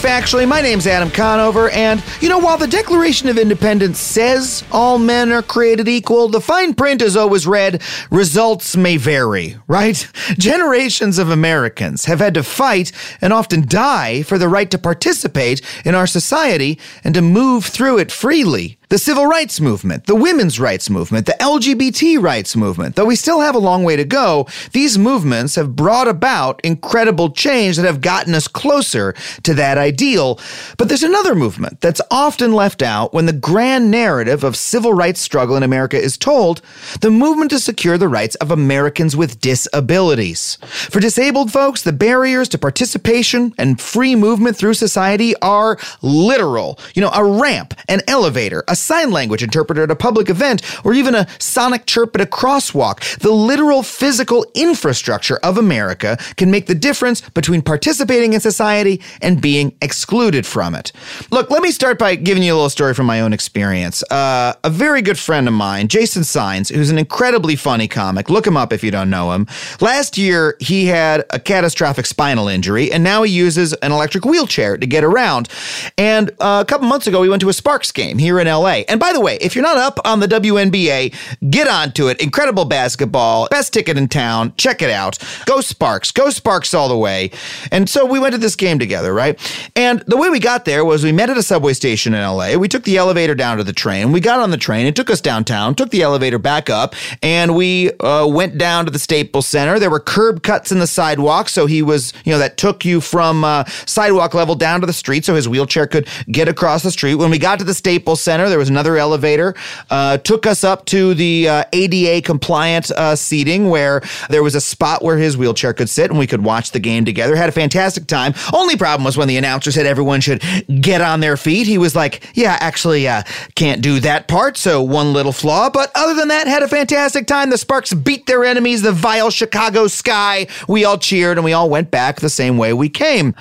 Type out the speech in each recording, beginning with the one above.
Factually. My name's Adam Conover, and you know, while the Declaration of Independence says all men are created equal, the fine print is always read results may vary, right? Generations of Americans have had to fight and often die for the right to participate in our society and to move through it freely. The civil rights movement, the women's rights movement, the LGBT rights movement. Though we still have a long way to go, these movements have brought about incredible change that have gotten us closer to that ideal. But there's another movement that's often left out when the grand narrative of civil rights struggle in America is told the movement to secure the rights of Americans with disabilities. For disabled folks, the barriers to participation and free movement through society are literal. You know, a ramp, an elevator, a sign language interpreter at a public event, or even a sonic chirp at a crosswalk. The literal physical infrastructure of America can make the difference between participating in society and being excluded from it. Look, let me start by giving you a little story from my own experience. Uh, a very good friend of mine, Jason Signs, who's an incredibly funny comic, look him up if you don't know him. Last year, he had a catastrophic spinal injury, and now he uses an electric wheelchair to get around. And uh, a couple months ago, we went to a Sparks game here in LA. LA. And by the way, if you're not up on the WNBA, get onto it. Incredible basketball, best ticket in town. Check it out. Go Sparks. Go Sparks all the way. And so we went to this game together, right? And the way we got there was we met at a subway station in LA. We took the elevator down to the train. We got on the train. It took us downtown, took the elevator back up, and we uh, went down to the Staples Center. There were curb cuts in the sidewalk. So he was, you know, that took you from uh, sidewalk level down to the street so his wheelchair could get across the street. When we got to the Staples Center, there was another elevator, uh, took us up to the uh, ADA compliant uh, seating where there was a spot where his wheelchair could sit and we could watch the game together. Had a fantastic time. Only problem was when the announcer said everyone should get on their feet. He was like, "Yeah, actually, uh, can't do that part." So one little flaw, but other than that, had a fantastic time. The Sparks beat their enemies, the vile Chicago Sky. We all cheered and we all went back the same way we came.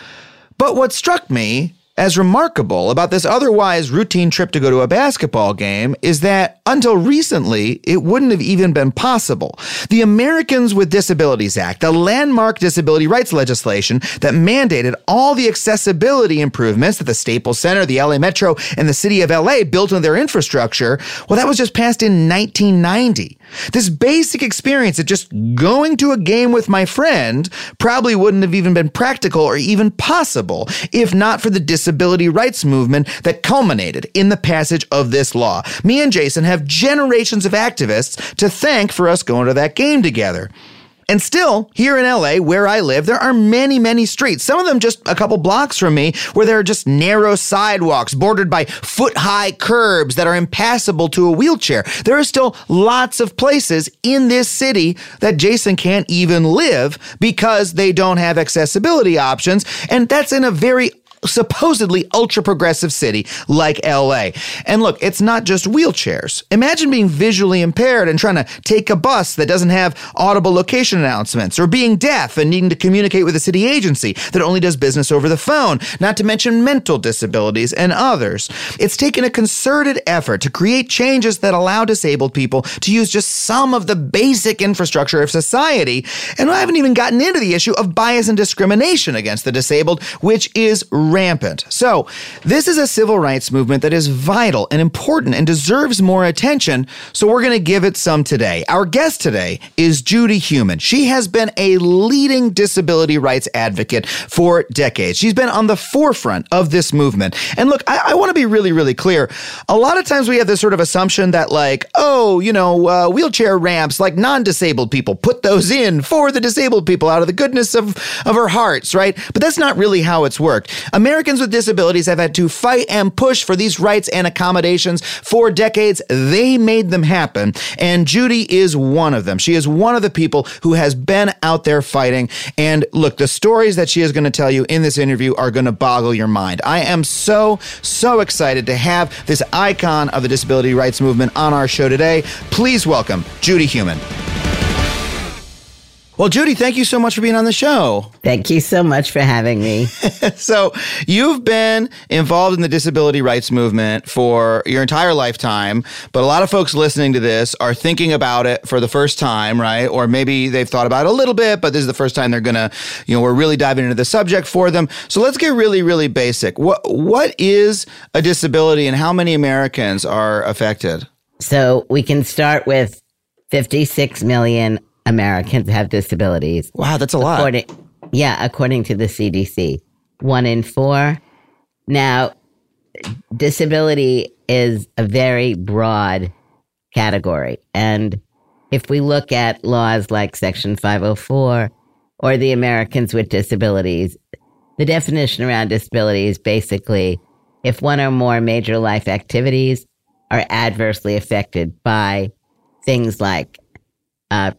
But what struck me as remarkable about this otherwise routine trip to go to a basketball game is that until recently, it wouldn't have even been possible. The Americans with Disabilities Act, the landmark disability rights legislation that mandated all the accessibility improvements that the Staples Center, the LA Metro, and the city of LA built into their infrastructure, well, that was just passed in 1990. This basic experience of just going to a game with my friend probably wouldn't have even been practical or even possible if not for the disability rights movement that culminated in the passage of this law. Me and Jason have generations of activists to thank for us going to that game together. And still, here in LA, where I live, there are many, many streets, some of them just a couple blocks from me, where there are just narrow sidewalks bordered by foot high curbs that are impassable to a wheelchair. There are still lots of places in this city that Jason can't even live because they don't have accessibility options. And that's in a very supposedly ultra progressive city like LA. And look, it's not just wheelchairs. Imagine being visually impaired and trying to take a bus that doesn't have audible location announcements, or being deaf and needing to communicate with a city agency that only does business over the phone, not to mention mental disabilities and others. It's taken a concerted effort to create changes that allow disabled people to use just some of the basic infrastructure of society. And I haven't even gotten into the issue of bias and discrimination against the disabled, which is rampant. So, this is a civil rights movement that is vital and important and deserves more attention, so we're going to give it some today. Our guest today is Judy Heumann. She has been a leading disability rights advocate for decades. She's been on the forefront of this movement. And look, I, I want to be really, really clear. A lot of times we have this sort of assumption that, like, oh, you know, uh, wheelchair ramps, like non disabled people, put those in for the disabled people out of the goodness of, of our hearts, right? But that's not really how it's worked. Americans with disabilities have had to fight and push for these rights and accommodations for decades. They made them happen. And Judy is one of them. She is one of the people who has been out there fighting. And look, the stories that she is going to tell you in this interview are going to boggle your mind. I am so, so excited to have this icon of the disability rights movement on our show today. Please welcome Judy Heumann. Well, Judy, thank you so much for being on the show. Thank you so much for having me. so, you've been involved in the disability rights movement for your entire lifetime, but a lot of folks listening to this are thinking about it for the first time, right? Or maybe they've thought about it a little bit, but this is the first time they're going to, you know, we're really diving into the subject for them. So, let's get really really basic. What what is a disability and how many Americans are affected? So, we can start with 56 million Americans have disabilities. Wow, that's a lot. According, yeah, according to the CDC, one in four. Now, disability is a very broad category. And if we look at laws like Section 504 or the Americans with Disabilities, the definition around disability is basically if one or more major life activities are adversely affected by things like uh,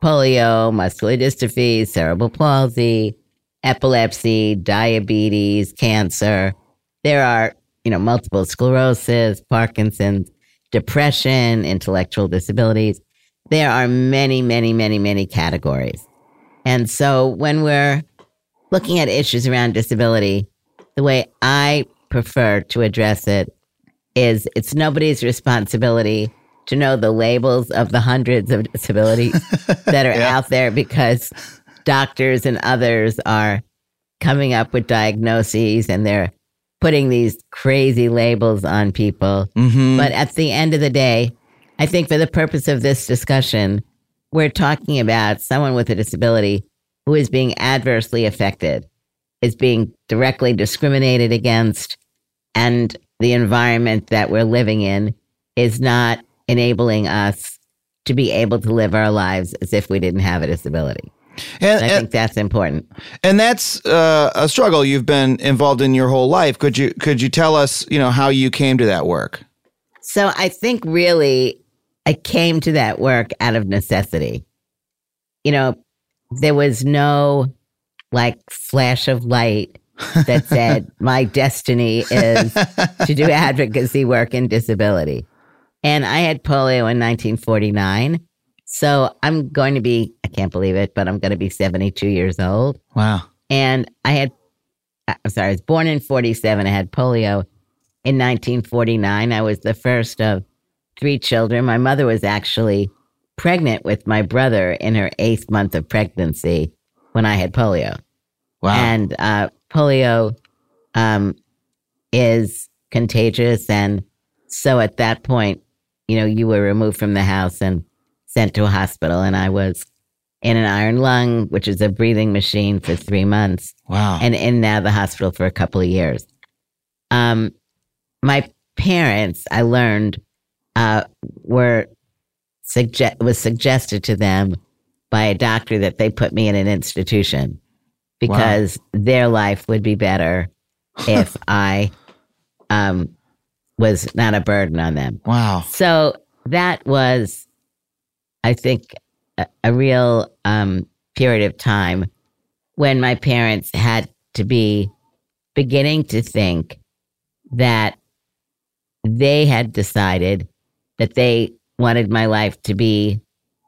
polio, muscular dystrophy, cerebral palsy, epilepsy, diabetes, cancer. There are, you know, multiple sclerosis, Parkinson's, depression, intellectual disabilities. There are many, many, many, many categories. And so when we're looking at issues around disability, the way I prefer to address it is it's nobody's responsibility to know the labels of the hundreds of disabilities that are yeah. out there because doctors and others are coming up with diagnoses and they're putting these crazy labels on people. Mm-hmm. But at the end of the day, I think for the purpose of this discussion, we're talking about someone with a disability who is being adversely affected, is being directly discriminated against, and the environment that we're living in is not enabling us to be able to live our lives as if we didn't have a disability. And, and I think that's important. And that's uh, a struggle you've been involved in your whole life. Could you could you tell us, you know, how you came to that work? So I think really I came to that work out of necessity. You know, there was no like flash of light that said my destiny is to do advocacy work in disability. And I had polio in 1949. So I'm going to be, I can't believe it, but I'm going to be 72 years old. Wow. And I had, I'm sorry, I was born in 47. I had polio in 1949. I was the first of three children. My mother was actually pregnant with my brother in her eighth month of pregnancy when I had polio. Wow. And uh, polio um, is contagious. And so at that point, you know, you were removed from the house and sent to a hospital. And I was in an iron lung, which is a breathing machine for three months. Wow. And in now the hospital for a couple of years. Um, my parents, I learned, uh, were suggest was suggested to them by a doctor that they put me in an institution because wow. their life would be better if I um, was not a burden on them. Wow. So that was, I think, a, a real um, period of time when my parents had to be beginning to think that they had decided that they wanted my life to be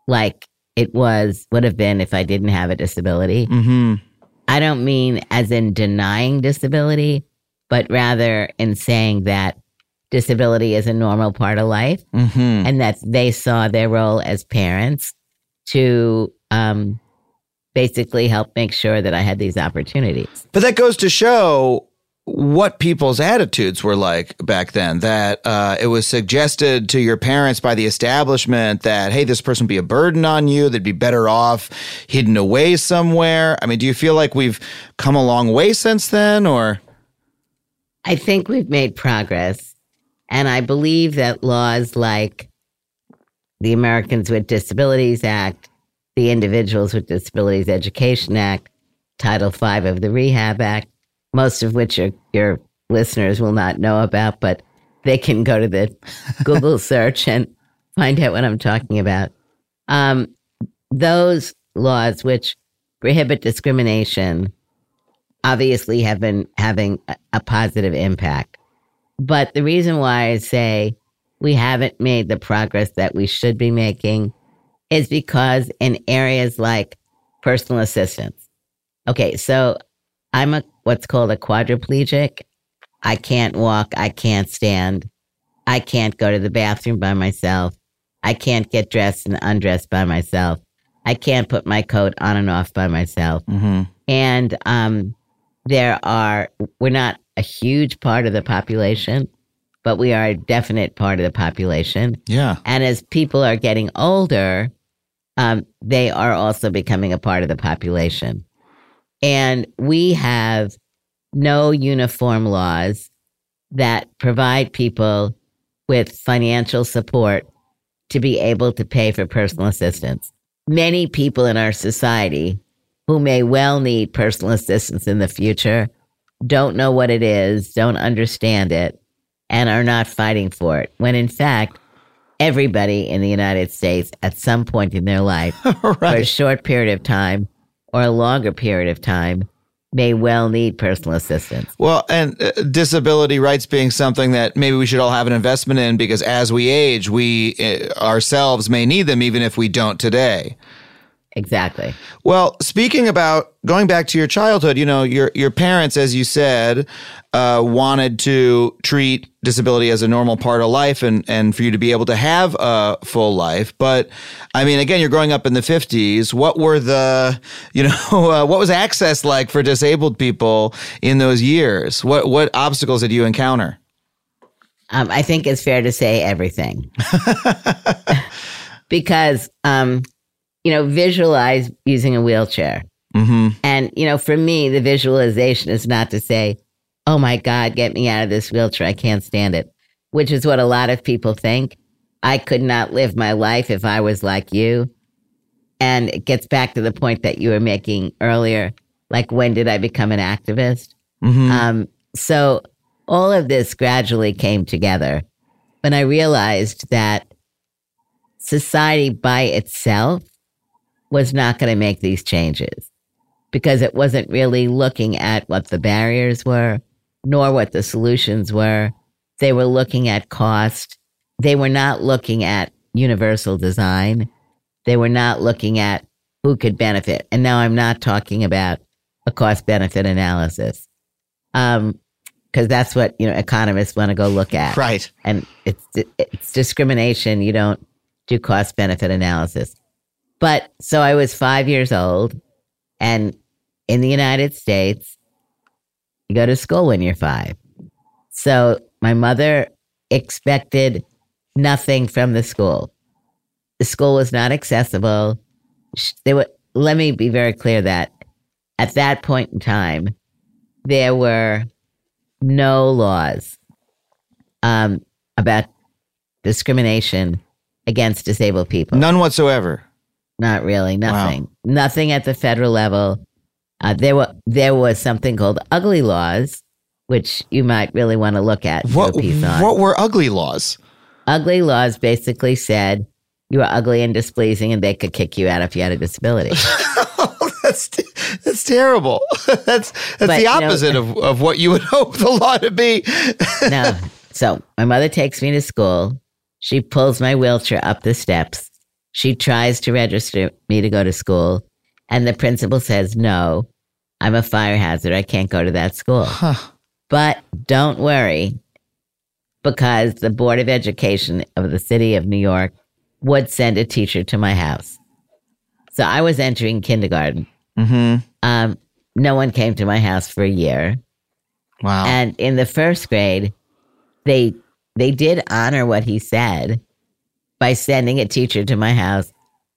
like it was would have been if I didn't have a disability. Mm-hmm. I don't mean as in denying disability, but rather in saying that disability is a normal part of life mm-hmm. and that they saw their role as parents to um, basically help make sure that I had these opportunities. But that goes to show what people's attitudes were like back then. That uh, it was suggested to your parents by the establishment that, hey, this person would be a burden on you. They'd be better off hidden away somewhere. I mean, do you feel like we've come a long way since then, or? I think we've made progress. And I believe that laws like the Americans with Disabilities Act, the Individuals with Disabilities Education Act, Title V of the Rehab Act, most of which your, your listeners will not know about, but they can go to the Google search and find out what I'm talking about. Um, those laws which prohibit discrimination obviously have been having a, a positive impact. But the reason why I say we haven't made the progress that we should be making is because in areas like personal assistance. Okay, so I'm a what's called a quadriplegic. I can't walk, I can't stand, I can't go to the bathroom by myself. I can't get dressed and undressed by myself. I can't put my coat on and off by myself. Mm-hmm. And um, there are, we're not a huge part of the population, but we are a definite part of the population. Yeah. And as people are getting older, um, they are also becoming a part of the population. And we have no uniform laws that provide people with financial support to be able to pay for personal assistance. Many people in our society who may well need personal assistance in the future don't know what it is, don't understand it, and are not fighting for it. When in fact, everybody in the United States at some point in their life, for a short period of time or a longer period of time, may well need personal assistance. Well, and uh, disability rights being something that maybe we should all have an investment in because as we age, we uh, ourselves may need them even if we don't today. Exactly. Well, speaking about going back to your childhood, you know, your your parents, as you said, uh, wanted to treat disability as a normal part of life and and for you to be able to have a full life. But I mean, again, you're growing up in the 50s. What were the, you know, uh, what was access like for disabled people in those years? What what obstacles did you encounter? Um, I think it's fair to say everything. because um, you know, visualize using a wheelchair. Mm-hmm. And, you know, for me, the visualization is not to say, oh my God, get me out of this wheelchair. I can't stand it, which is what a lot of people think. I could not live my life if I was like you. And it gets back to the point that you were making earlier. Like, when did I become an activist? Mm-hmm. Um, so all of this gradually came together when I realized that society by itself was not going to make these changes because it wasn't really looking at what the barriers were, nor what the solutions were. They were looking at cost. They were not looking at universal design. They were not looking at who could benefit. And now I'm not talking about a cost benefit analysis. Um, cause that's what, you know, economists want to go look at. Right. And it's, it's discrimination. You don't do cost benefit analysis. But so I was five years old, and in the United States, you go to school when you're five. So my mother expected nothing from the school. The school was not accessible. They were, let me be very clear that at that point in time, there were no laws um, about discrimination against disabled people. None whatsoever. Not really. Nothing. Wow. Nothing at the federal level. Uh, there were there was something called ugly laws, which you might really want to look at. What, what were ugly laws? Ugly laws basically said you were ugly and displeasing, and they could kick you out if you had a disability. that's that's terrible. that's that's but, the opposite you know, of, of what you would hope the law to be. no. So my mother takes me to school. She pulls my wheelchair up the steps she tries to register me to go to school, and the principal says, No, I'm a fire hazard. I can't go to that school. Huh. But don't worry, because the Board of Education of the city of New York would send a teacher to my house. So I was entering kindergarten. Mm-hmm. Um, no one came to my house for a year. Wow. And in the first grade, they they did honor what he said by sending a teacher to my house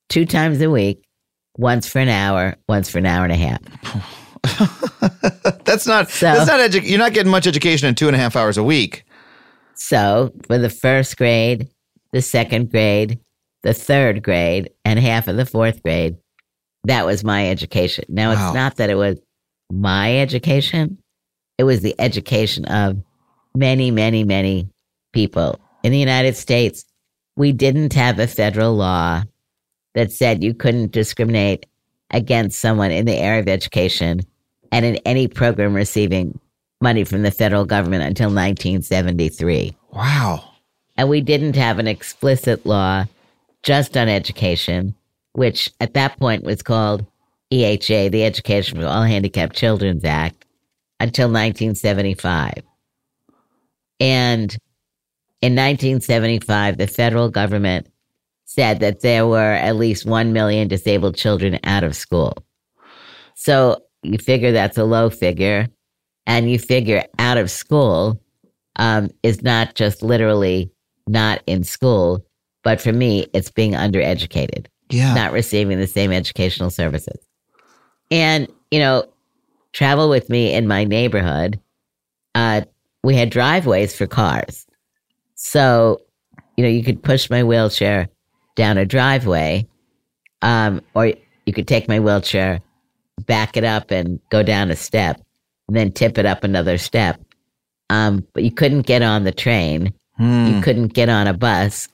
two times a week, once for an hour, once for an hour and a half. that's not so, that's not edu- you're not getting much education in two and a half hours a week. So for the first grade, the second grade, the third grade, and half of the fourth grade, that was my education. Now wow. it's not that it was my education; it was the education of many, many, many people in the United States we didn't have a federal law that said you couldn't discriminate against someone in the area of education and in any program receiving money from the federal government until 1973. Wow. And we didn't have an explicit law just on education, which at that point was called EHA, the Education for All Handicapped Children's Act, until 1975. And in 1975, the federal government said that there were at least 1 million disabled children out of school. So you figure that's a low figure, and you figure out of school um, is not just literally not in school, but for me, it's being undereducated, Yeah. not receiving the same educational services. And, you know, travel with me in my neighborhood, uh, we had driveways for cars. So, you know, you could push my wheelchair down a driveway, um, or you could take my wheelchair, back it up, and go down a step, and then tip it up another step. Um, but you couldn't get on the train. Hmm. You couldn't get on a bus.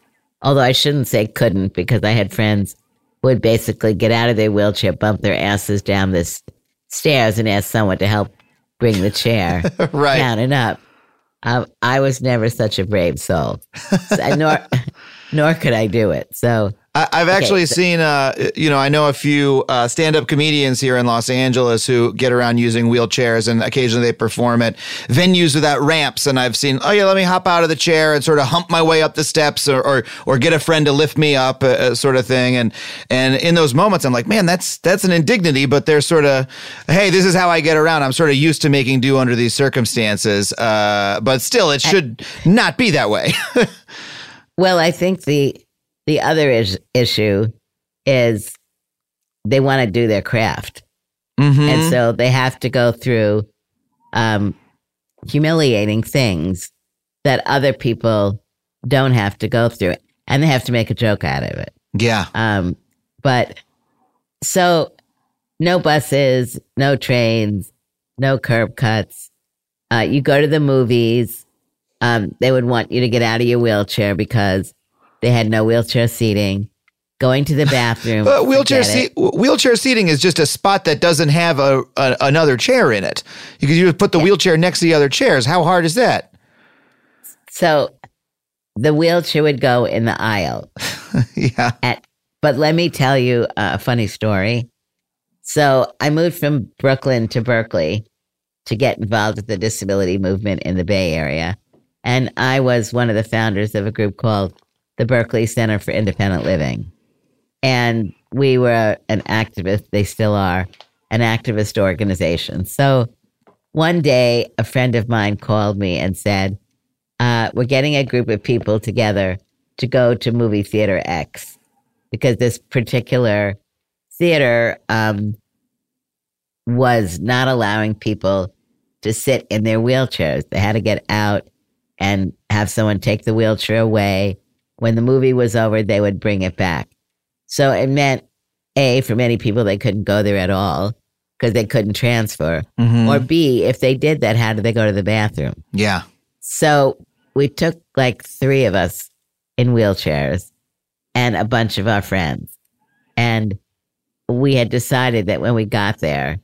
Although I shouldn't say couldn't because I had friends who would basically get out of their wheelchair, bump their asses down the stairs, and ask someone to help bring the chair right. down and up. Um, I was never such a brave soul, So- nor nor could I do it. So I, I've actually so- seen, uh, you know, I know a few uh, stand-up comedians here in Los Angeles who get around using wheelchairs, and occasionally they perform at venues without ramps. And I've seen, oh yeah, let me hop out of the chair and sort of hump my way up the steps, or or, or get a friend to lift me up, uh, uh, sort of thing. And and in those moments, I'm like, man, that's that's an indignity, but they're sort of, hey, this is how I get around. I'm sort of used to making do under these circumstances, uh, but still, it should not be that way. Well, I think the the other is, issue is they want to do their craft, Mhm. and so they have to go through um, humiliating things that other people don't have to go through, and they have to make a joke out of it. yeah. Um, but so no buses, no trains, no curb cuts. Uh, you go to the movies. Um, they would want you to get out of your wheelchair because they had no wheelchair seating. Going to the bathroom. Uh, wheelchair seat, wheelchair seating is just a spot that doesn't have a, a another chair in it. You could you put the wheelchair next to the other chairs. How hard is that? So the wheelchair would go in the aisle. yeah. At, but let me tell you a funny story. So I moved from Brooklyn to Berkeley to get involved with the disability movement in the Bay Area. And I was one of the founders of a group called the Berkeley Center for Independent Living. And we were an activist, they still are, an activist organization. So one day, a friend of mine called me and said, uh, We're getting a group of people together to go to movie theater X because this particular theater um, was not allowing people to sit in their wheelchairs. They had to get out and have someone take the wheelchair away. When the movie was over, they would bring it back. So it meant, A, for many people, they couldn't go there at all because they couldn't transfer. Mhm. Or B, if they did that, how did they go to the bathroom? yeah. So we took like three of us in wheelchairs and a bunch of our friends. And we had decided that when we got there,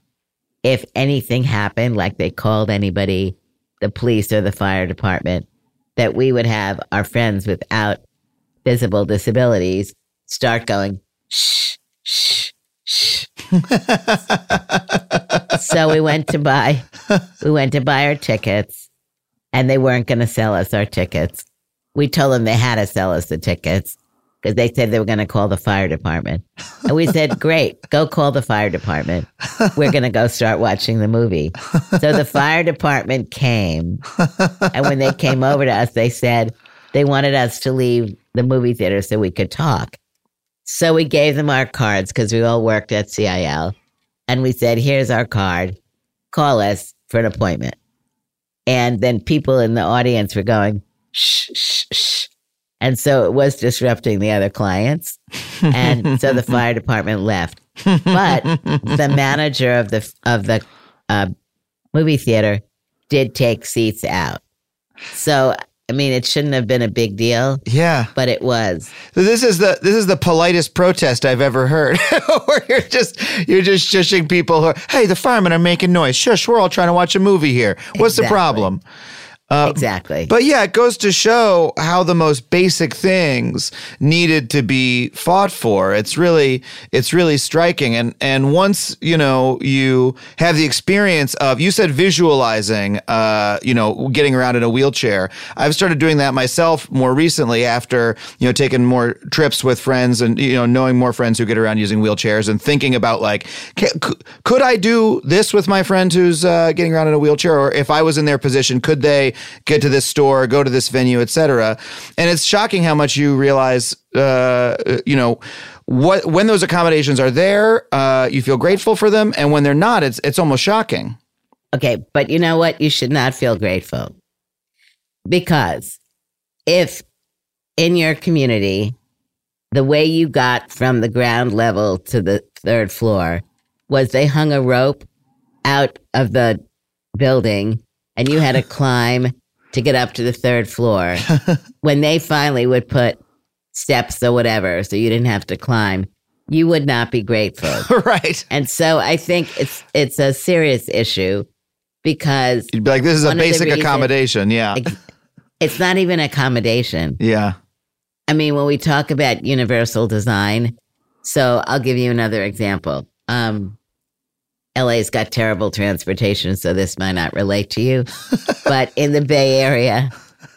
if anything happened, like they called anybody, the police or the fire department, that we would have our friends without visible disabilities start going, shh, shh, shh. so we went to buy, we went to buy our tickets and they weren't going to sell us our tickets. We told them they had to sell us the tickets because they said they were going to call the fire department. And we said, great, go call the fire department. We're going to go start watching the movie. So the fire department came. And when they came over to us, they said they wanted us to leave the movie theater so we could talk. So we gave them our cards because we all worked at CIL. And we said, here's our card. Call us for an appointment. And then people in the audience were going, shh, shh, shh. And so it was disrupting the other clients. And so the fire department left. But the manager of the of the uh, movie theater did take seats out. So I mean, it shouldn't have been a big deal, Yeah. but it was. So this is the this is the politest protest I've ever heard. Where you're just you're just shushing people who are, hey, the firemen are making noise. Shush, we're all trying to watch a movie here. What's the problem? Uh, exactly. But yeah, it goes to show how the most basic things needed to be fought for. It's really it's really striking. And and once, you know, you have the experience of you said visualizing uh, you know, getting around in a wheelchair. I've started doing that myself more recently after, you know, taking more trips with friends and you know, knowing more friends who get around using wheelchairs and thinking about like could I do this with my friend who's uh, getting around in a wheelchair or if I was in their position, could they get to this store, go to this venue, etc. And it's shocking how much you realize, uh, you know, what when those accommodations are there, uh, you feel grateful for them, and when they're not, it's it's almost shocking. Okay, but you know what? You should not feel grateful because if in your community the way you got from the ground level to the third floor was they hung a rope out of the building and you had to climb to get up to the third floor. when they finally would put steps or whatever, so you didn't have to climb, you would not be grateful. right. And so I think it's it's a serious issue because you'd be like, this is a basic accommodation. Yeah. It's not even accommodation. Yeah. I mean, when we talk about universal design, so I'll give you another example. Um, LA's got terrible transportation, so this might not relate to you. but in the Bay Area,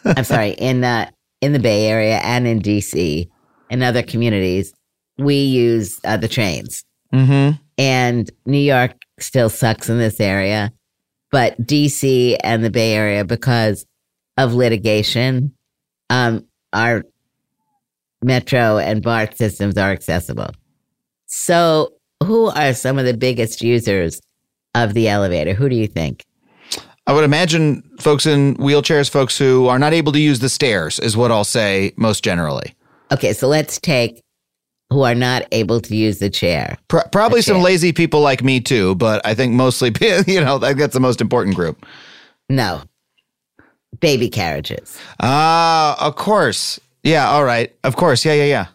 I'm sorry, in uh, in the Bay Area and in DC and other communities, we use uh, the trains. Mm-hmm. And New York still sucks in this area, but DC and the Bay Area, because of litigation, um, our metro and BART systems are accessible. So who are some of the biggest users of the elevator? Who do you think? I would imagine folks in wheelchairs, folks who are not able to use the stairs, is what I'll say most generally. Okay, so let's take who are not able to use the chair. Pro- probably the some chair. lazy people like me too, but I think mostly, you know, that's the most important group. No, baby carriages. Ah, uh, of course. Yeah, all right. Of course. Yeah, yeah, yeah.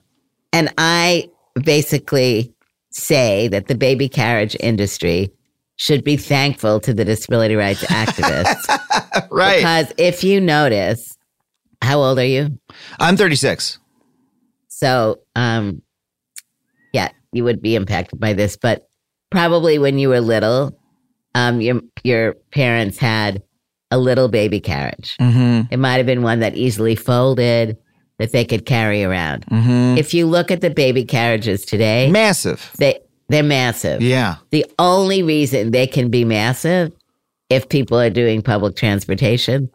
And I basically say that the baby carriage industry should be thankful to the disability rights activists. right. Because if you notice, how old are you? I'm 36. So, um, yeah, you would be impacted by this, but probably when you were little, um, your your parents had a little baby carriage. Mm-hmm. It might have been one that easily folded that they could carry around. Mm-hmm. If you look at the baby carriages today, massive. They they're massive. Yeah. The only reason they can be massive if people are doing public transportation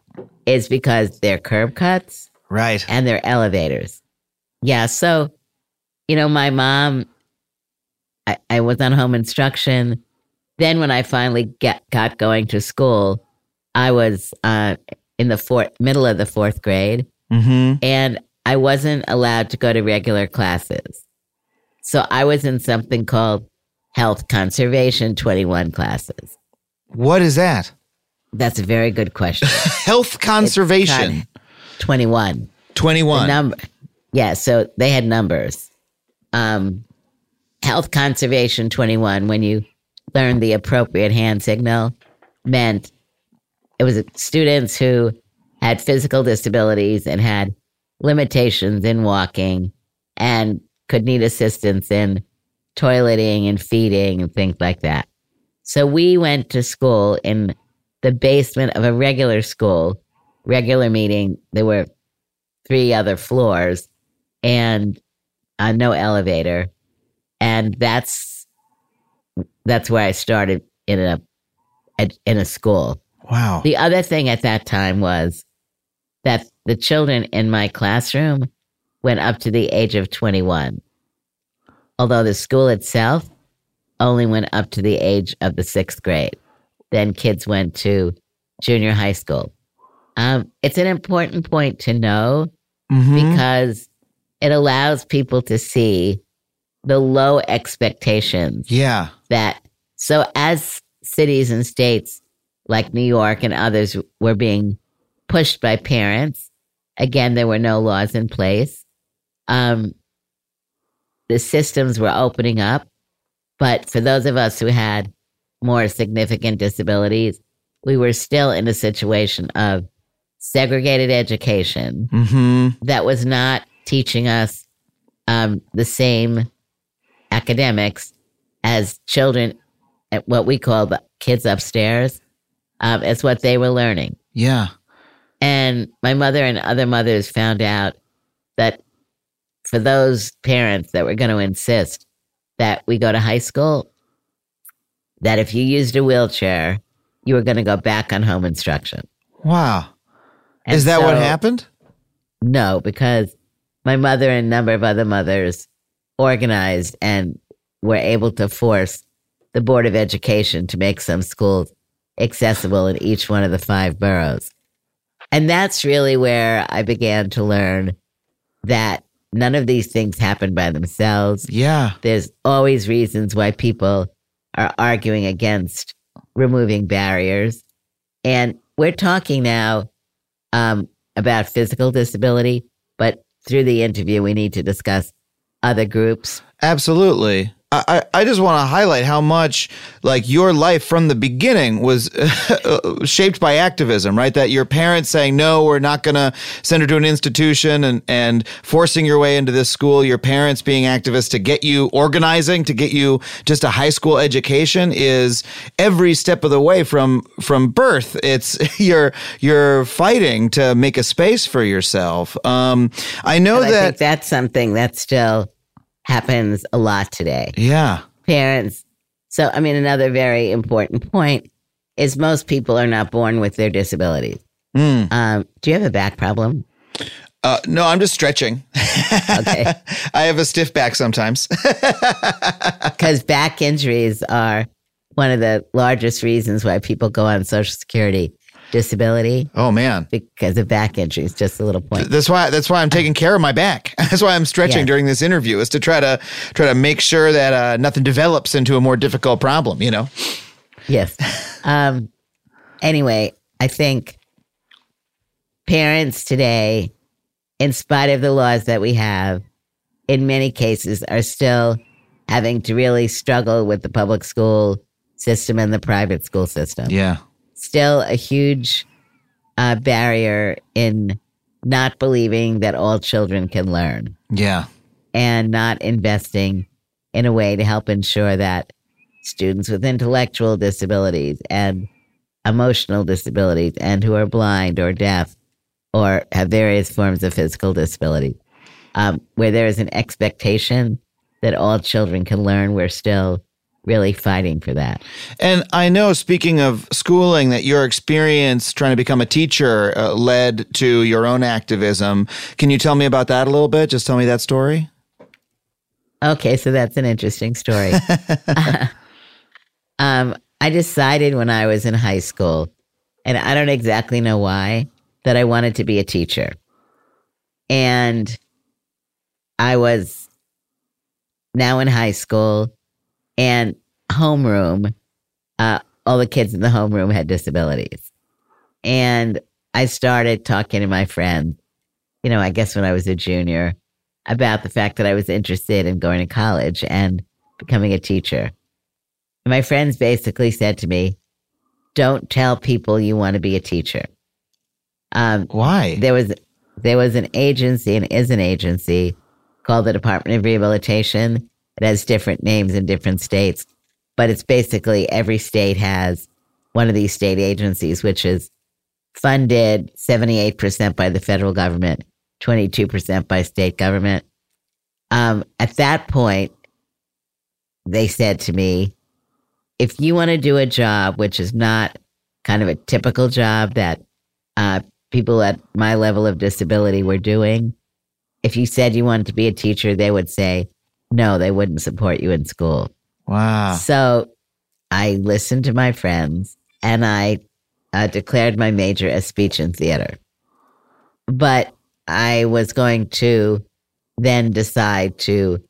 is because they're curb cuts. Right. And they're elevators. Yeah. So, you know, my mom, I, I was on home instruction. Then when I finally get, got going to school, I was uh, in the fourth, middle of the fourth grade. Mm-hmm. And I wasn't allowed to go to regular classes. So I was in something called Health Conservation 21 classes. What is that? That's a very good question. Health Conservation 21. 21. number. Yeah, so they had numbers. Um, Health Conservation 21 when you learned the appropriate hand signal meant it was students who had physical disabilities and had limitations in walking and could need assistance in toileting and feeding and things like that. So we went to school in the basement of a regular school, regular meeting. There were three other floors and uh, no elevator. And that's, that's where I started in a, in a school. Wow. The other thing at that time was that the children in my classroom went up to the age of 21, although the school itself only went up to the age of the sixth grade. Then kids went to junior high school. Um, it's an important point to know mm-hmm. because it allows people to see the low expectations. Yeah. That so as cities and states like New York and others were being pushed by parents. Again, there were no laws in place. Um, the systems were opening up, but for those of us who had more significant disabilities, we were still in a situation of segregated education hmm that was not teaching us um, the same academics as children at what we call the kids upstairs um, as what they were learning. Yeah. And my mother and other mothers found out that for those parents that were going to insist that we go to high school, that if you used a wheelchair, you were going to go back on home instruction. Wow. And Is that what happened? No, because my mother and a number of other mothers organized and were able to force the Board of Education to make some schools accessible in each one of the five boroughs. And that's really where I began to learn that none of these things happen by themselves. Yeah. There's always reasons why people are arguing against removing barriers. And we're talking now um, about physical disability, but through the interview, we need to discuss other groups. Absolutely. I, I just want to highlight how much like your life from the beginning was shaped by activism, right? That your parents saying, no, we're not going to send her to an institution and, and forcing your way into this school, your parents being activists to get you organizing, to get you just a high school education is every step of the way from, from birth. It's you're, you're fighting to make a space for yourself. Um, I know that, think that's something that's still happens a lot today. yeah. Parents. So, I mean, another very important point is most people are not born with their disabilities. Mm. Um, do you have a back problem? Uh, no, I'm just stretching. Okay. I have a stiff back sometimes. Because back injuries are one of the largest reasons why people go on Social Security disability oh man. because of back injuries. Just a little point. That's why that's why I'm taking care of my back. That's why I'm stretching Yeah. during this interview is to try to try to make sure that uh, nothing develops into a more difficult problem, you know. Yes. Um, anyway, I think parents today, in spite of the laws that we have, in many cases are still having to really struggle with the public school system and the private school system. Yeah. Still a huge uh, barrier in not believing that all children can learn Yeah. and not investing in a way to help ensure that students with intellectual disabilities and emotional disabilities and who are blind or deaf or have various forms of physical disability, um, where there is an expectation that all children can learn, we're still really fighting for that. And I know, speaking of schooling, that your experience trying to become a teacher uh, led to your own activism. Can you tell me about that a little bit? Just tell me that story. Okay, so that's an interesting story. um, I decided when I was in high school, and I don't exactly know why, that I wanted to be a teacher. And I was now in high school and homeroom, uh, all the kids in the homeroom had disabilities. And I started talking to my friends, you know, I guess when I was a junior, about the fact that I was interested in going to college and becoming a teacher. And my friends basically said to me, don't tell people you want to be a teacher. Um, Why? there was there was an agency and is an agency called the Department of Rehabilitation. It has different names in different states, but it's basically every state has one of these state agencies, which is funded 78% by the federal government, 22% by state government. Um, at that point, they said to me, if you want to do a job which is not kind of a typical job that uh, people at my level of disability were doing, if you said you wanted to be a teacher, they would say, no, they wouldn't support you in school. wow. So I listened to my friends and I uh, declared my major as speech and theater. But I was going to then decide to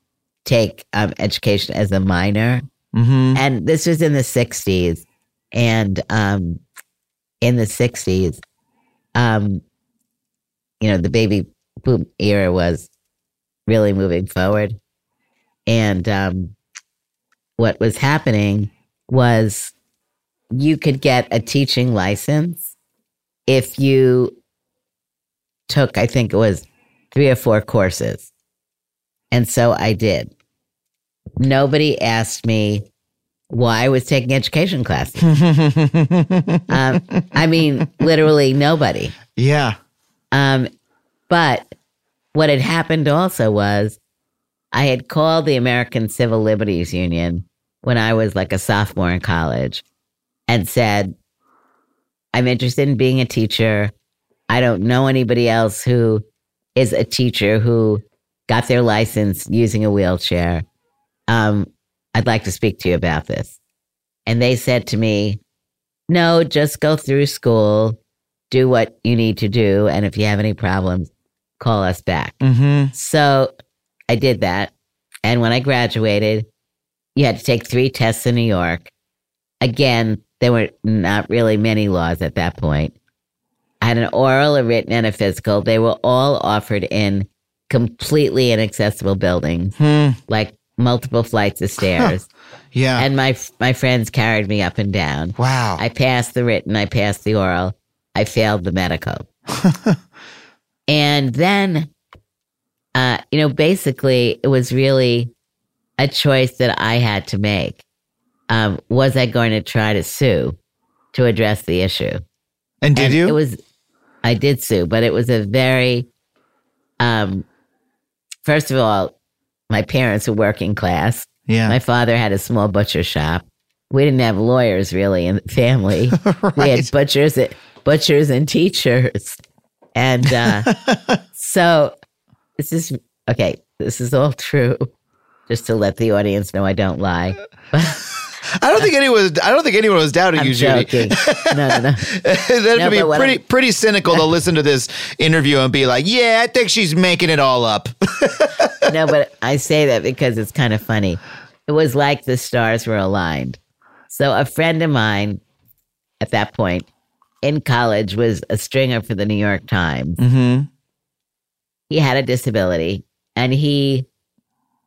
take um, education as a minor. Mm-hmm. And this was in the 60s. And um, in the 60s, um, you know, the baby boom era was really moving forward. And um, what was happening was you could get a teaching license if you took, I think it was three or four courses. And so I did. Nobody asked me why I was taking education classes. um, I mean, literally nobody. Yeah. Um, but what had happened also was I had called the American Civil Liberties Union when I was like a sophomore in college and said, I'm interested in being a teacher. I don't know anybody else who is a teacher who got their license using a wheelchair. Um, I'd like to speak to you about this. And they said to me, no, just go through school, do what you need to do. And if you have any problems, call us back. Mm-hmm. So I did that. And when I graduated, you had to take three tests in New York. Again, there were not really many laws at that point. I had an oral, a written, and a physical. They were all offered in completely inaccessible buildings, Hmm. like multiple flights of stairs. Yeah. And my my friends carried me up and down. wow. I passed the written, I passed the oral, I failed the medical. and then, uh, you know, basically, it was really a choice that I had to make. Um, was I going to try to sue to address the issue? and did And you? It was, I did sue, but it was a very, um, first of all, my parents were working class. yeah. My father had a small butcher shop. We didn't have lawyers really in the family. We had butchers, butchers and teachers, and uh, so this is okay. This is all true. Just to let the audience know, I don't lie. I don't think anyone. Was, I don't think anyone was doubting I'm you, Judy. No, no, no. That'd No, be pretty I'm- pretty cynical to listen to this interview and be like, "Yeah, I think she's making it all up." no, but I say that because it's kind of funny. It was like the stars were aligned. So a friend of mine at that point in college was a stringer for the New York Times. mm-hmm. He had a disability and he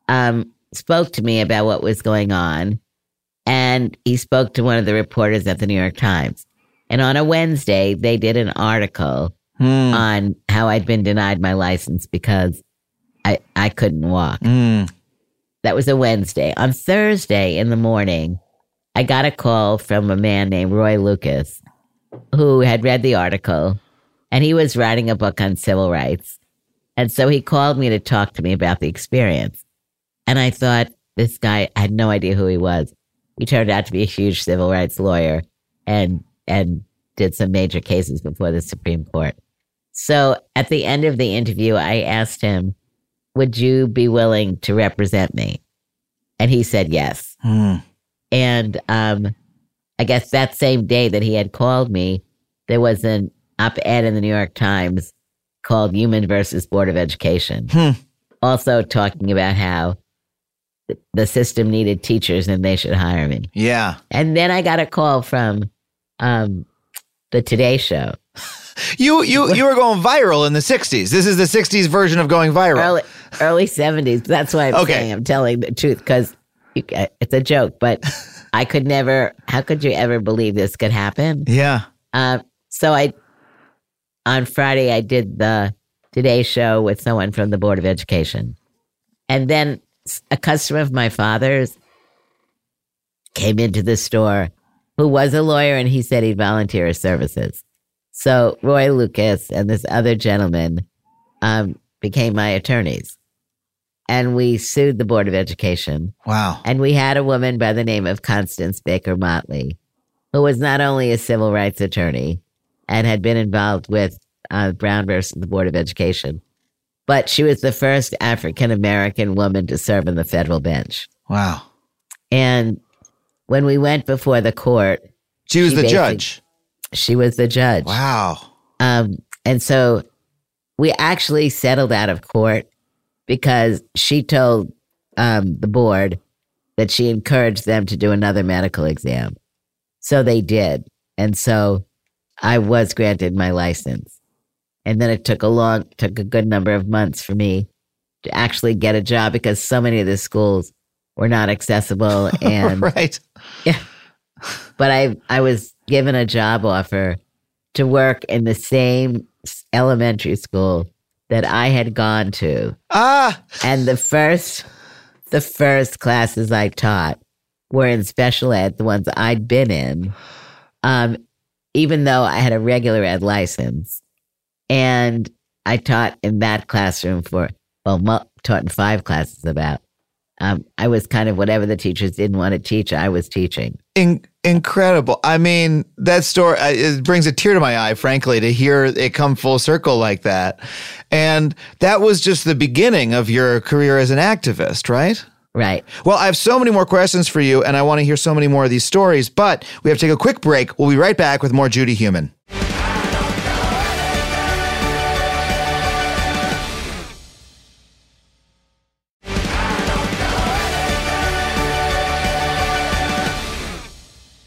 um, spoke to me about what was going on. And he spoke to one of the reporters at the New York Times. And on a Wednesday, they did an article Mm. on how I'd been denied my license because I, I couldn't walk. Mm. That was a Wednesday. On Thursday in the morning, I got a call from a man named Roy Lucas who had read the article and he was writing a book on civil rights. And so he called me to talk to me about the experience. And I thought this guy I had no idea who he was. He turned out to be a huge civil rights lawyer and and did some major cases before the Supreme Court. So at the end of the interview, I asked him, would you be willing to represent me? And he said yes. Mm. And um, I guess that same day that he had called me, there was an op ed in the New York Times called Heumann versus Board of Education, Hmm. also talking about how the system needed teachers and they should hire me. Yeah. And then I got a call from um, the Today Show. You you you were going viral in the '60s. This is the '60s version of going viral. early early 70s that's why i'm Okay. saying i'm telling the truth because it's a joke but i could never how could you ever believe this could happen Yeah. uh, so i on friday i did the today show with someone from the board of education. And then a customer of my father's came into the store who was a lawyer and he said he'd volunteer his services. So roy lucas and this other gentleman um, became my attorneys. And we sued the board of education. Wow. and we had a woman by the name of constance baker motley who was not only a civil rights attorney and had been involved with uh, brown versus the board of education but she was the first african american woman to serve on the federal bench Wow. and when we went before the court She was She the judge. she was the judge Wow. Um, and so we actually settled out of court because she told um, the board that she encouraged them to do another medical exam. So they did. And so I was granted my license. And then it took a long, took a good number of months for me to actually get a job because so many of the schools were not accessible. And right. but I I was given a job offer to work in the same elementary school that I had gone to. Ah, And the first, the first classes I taught were in special ed, the ones I'd been in, um, even though I had a regular ed license. And I taught in that classroom for, well, taught in five classes about. Um, I was kind of whatever the teachers didn't want to teach, I was teaching. in- incredible. I mean, that story it brings a tear to my eye, frankly, to hear it come full circle like that. And that was just the beginning of your career as an activist, right? Right. Well, I have so many more questions for you, and I want to hear so many more of these stories, but we have to take a quick break. We'll be right back with more Judy Heumann.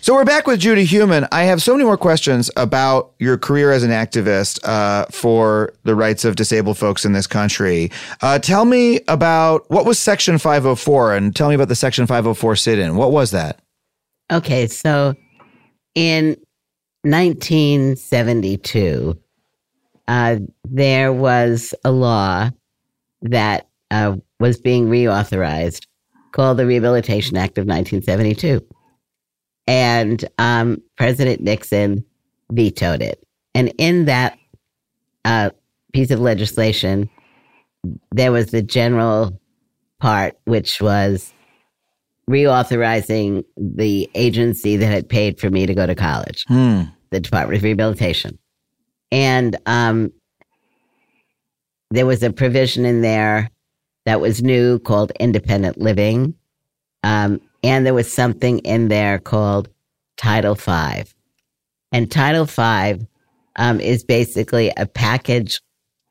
So we're back with Judy Heumann. I have so many more questions about your career as an activist uh, for the rights of disabled folks in this country. Uh, tell me about what was Section 504, and tell me about the Section 504 sit-in. What was that? Okay, so in 1972, uh, there was a law that uh, was being reauthorized called the Rehabilitation Act of 1972. And um, President Nixon vetoed it. And in that uh, piece of legislation, there was the general part, which was reauthorizing the agency that had paid for me to go to college, Hmm. the Department of Rehabilitation. And um, there was a provision in there that was new called independent living. Um, and there was something in there called Title V. And Title V um, is basically a package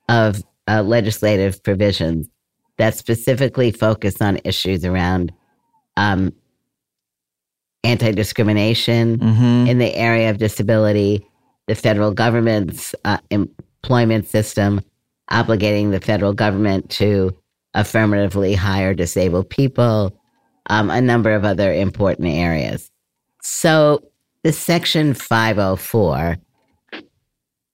of uh, legislative provisions that specifically focus on issues around um, anti discrimination Mm-hmm. in the area of disability, the federal government's uh, employment system obligating the federal government to affirmatively hire disabled people, um, a number of other important areas. So the Section 504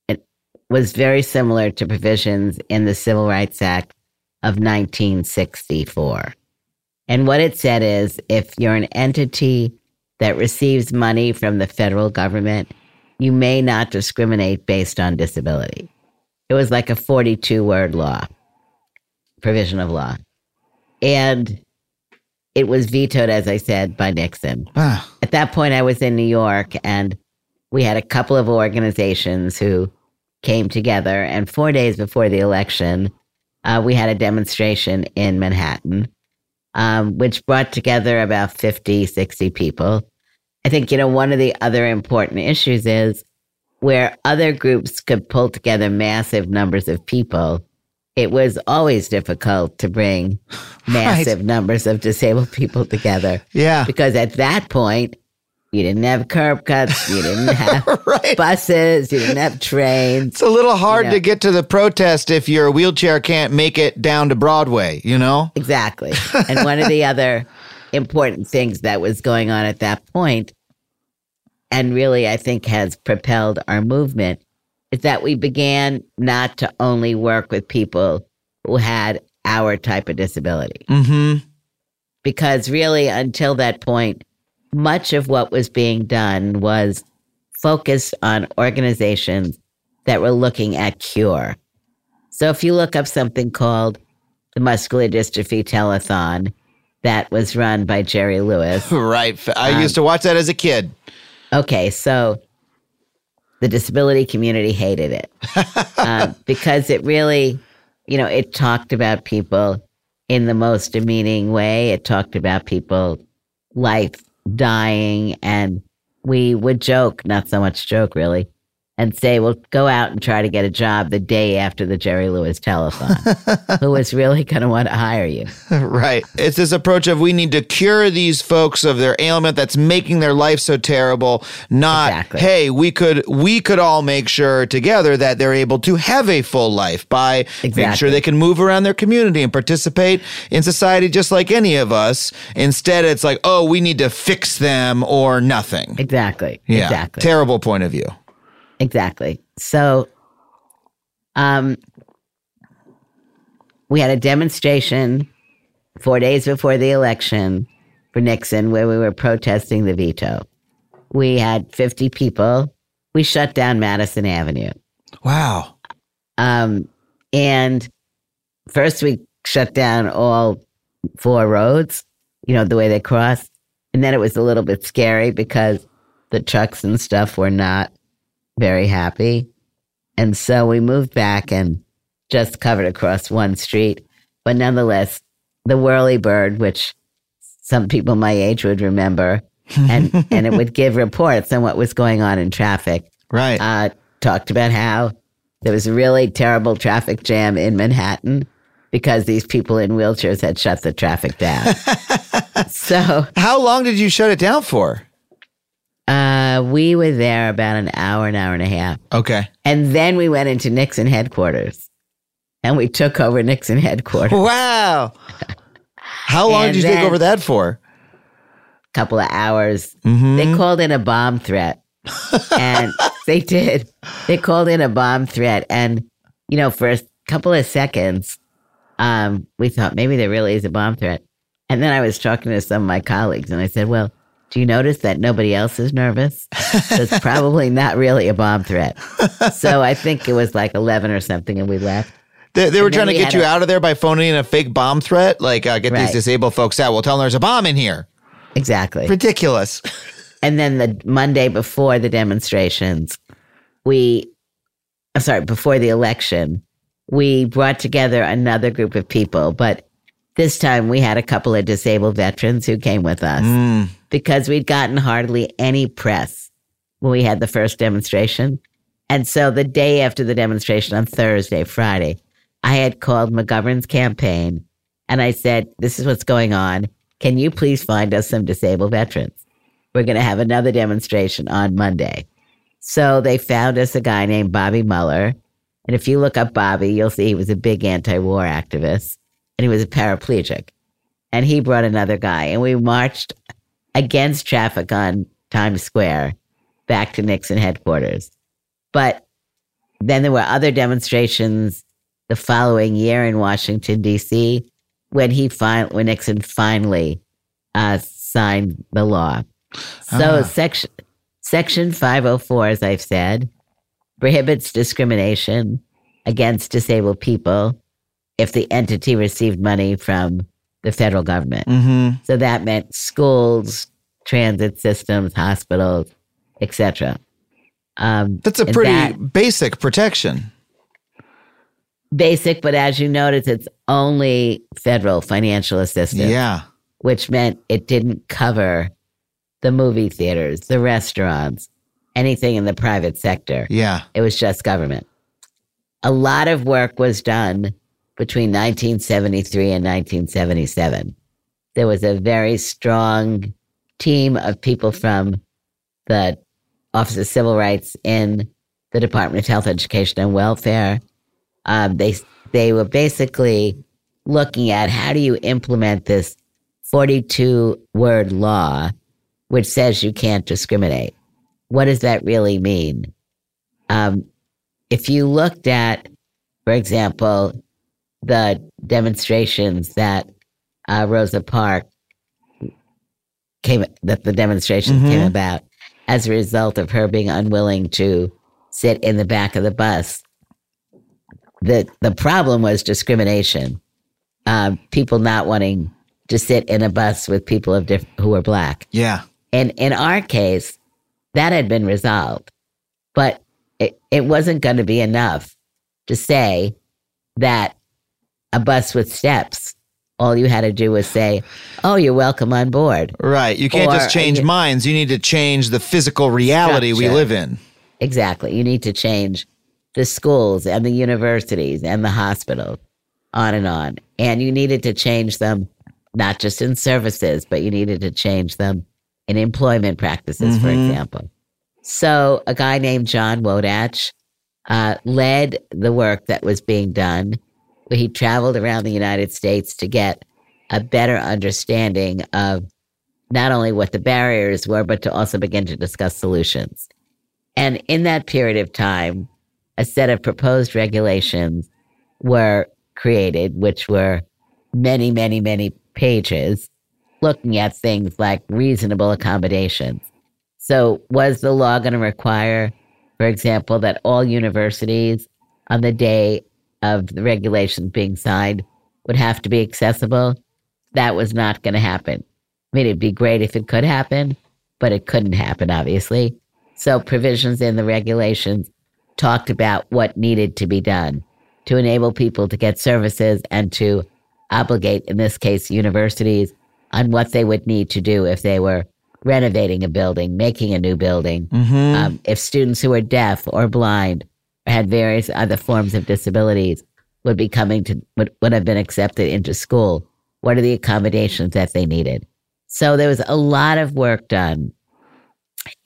it was very similar to provisions in the Civil Rights Act of 1964. And what it said is if you're an entity that receives money from the federal government, you may not discriminate based on disability. It was like a 42 word law, provision of law. And it was vetoed, as I said, by Nixon. Ah, At that point, I was in New York and we had a couple of organizations who came together. And four days before the election, uh, we had a demonstration in Manhattan, um, which brought together about 50, 60 people. I think, you know, one of the other important issues is where other groups could pull together massive numbers of people. It was always difficult to bring massive numbers of disabled people together yeah. because at that point, you didn't have curb cuts, you didn't have right. buses, you didn't have trains. It's a little hard You to get to the protest if your wheelchair can't make it down to Broadway, you know? Exactly. And one of the other important things that was going on at that point, and really I think has propelled our movement, is that we began not to only work with people who had our type of disability. Mm-hmm. because really until that point much of what was being done was focused on organizations that were looking at cure so if you look up something called the muscular dystrophy telethon that was run by jerry lewis Right. I Um, used to watch that as a kid. okay so the disability community hated it. Uh, because it really you know it talked about people in the most demeaning way. It talked about people life dying and we would joke not so much joke really and say well go out and try to get a job the day after the jerry lewis telethon who is really going to want to hire you right. It's this approach of we need to cure these folks of their ailment that's making their life so terrible. Not Exactly. hey, we could we could all make sure together that they're able to have a full life by making sure they can move around their community and participate in society just like any of us. Instead, it's like, oh, we need to fix them or nothing. exactly Yeah. exactly Terrible point of view. Exactly. So Um, we had a demonstration four days before the election for Nixon where we were protesting the veto. We had 50 people. We shut down Madison Avenue. Wow. Um, and first we shut down all four roads, you know, the way they cross. And then it was a little bit scary because the trucks and stuff were not very happy. And so we moved back and just covered across one street. But nonetheless, the whirly bird, which some people my age would remember, and, and it would give reports on what was going on in traffic. Right. Uh, talked about how there was a really terrible traffic jam in Manhattan because these people in wheelchairs had shut the traffic down. so How long did you shut it down for? Uh, we were there about an hour, an hour and a half. Okay. And then we went into Nixon headquarters and we took over Nixon headquarters. Wow. How long did you take over that for? A couple of hours. Mm-hmm. They called in a bomb threat. and they did. They called in a bomb threat. And, you know, for a couple of seconds, um, we thought maybe there really is a bomb threat. And then I was talking to some of my colleagues and I said, well, do you notice that nobody else is nervous? It's probably not really a bomb threat. So I think it was like 11 or something and we left. They, they were trying to we get you a- out of there by phoning in a fake bomb threat, like uh, get these disabled folks out. Well, tell them there's a bomb in here. Exactly. Ridiculous. And then the Monday before the demonstrations, we, I'm sorry, before the election, we brought together another group of people, but this time we had a couple of disabled veterans who came with us Mm. because we'd gotten hardly any press when we had the first demonstration. And so the day after the demonstration on Thursday, Friday, I had called McGovern's campaign and I said, This is what's going on. Can you please find us some disabled veterans? We're going to have another demonstration on Monday. So they found us a guy named Bobby Muller. And if you look up Bobby, you'll see he was a big anti war activist and he was a paraplegic. And he brought another guy. And we marched against traffic on Times Square back to Nixon headquarters. But then there were other demonstrations the following year in Washington, D.C., when he fin- when Nixon finally uh, signed the law. So Ah. section section 504, as I've said, prohibits discrimination against disabled people if the entity received money from the federal government. Mm-hmm. So that meant schools, transit systems, hospitals, etc. Um, That's a pretty that- basic protection. basic, but as you notice, it's only federal financial assistance, Yeah. which meant it didn't cover the movie theaters, the restaurants, anything in the private sector. Yeah. It was just government. A lot of work was done between 1973 and 1977. There was a very strong team of people from the Office of Civil Rights in the Department of Health, Education, and Welfare. Um, they they were basically looking at how do you implement this 42 word law, which says you can't discriminate. What does that really mean? Um, if you looked at, for example, the demonstrations that uh, Rosa Parks came, that the demonstrations Mhm. came about as a result of her being unwilling to sit in the back of the bus. The the problem was discrimination. Um, people not wanting to sit in a bus with people of diff- who were black. Yeah. And in our case, that had been resolved, but it, it wasn't going to be enough to say that a bus with steps, all you had to do was say, Oh, you're welcome on board. Right. You can't Or, just change uh, minds. You need to change the physical reality we live in. Exactly. You need to change the schools and the universities and the hospitals, on and on. And you needed to change them not just in services, but you needed to change them in employment practices, for Mhm. example. So a guy named John Wodatch uh, led the work that was being done. He traveled around the United States to get a better understanding of not only what the barriers were, but to also begin to discuss solutions. And in that period of time, a set of proposed regulations were created, which were many, many, many pages, looking at things like reasonable accommodations. So, was the law going to require, for example, that all universities on the day of the regulations being signed would have to be accessible? That was not going to happen. I mean, it'd be great if it could happen, but it couldn't happen, obviously. So, provisions in the regulations talked about what needed to be done to enable people to get services and to obligate, in this case, universities on what they would need to do if they were renovating a building, making a new building. Mm-hmm. Um, if students who are deaf or blind had various other forms of disabilities would be coming to, would, would have been accepted into school, what are the accommodations that they needed? So there was a lot of work done.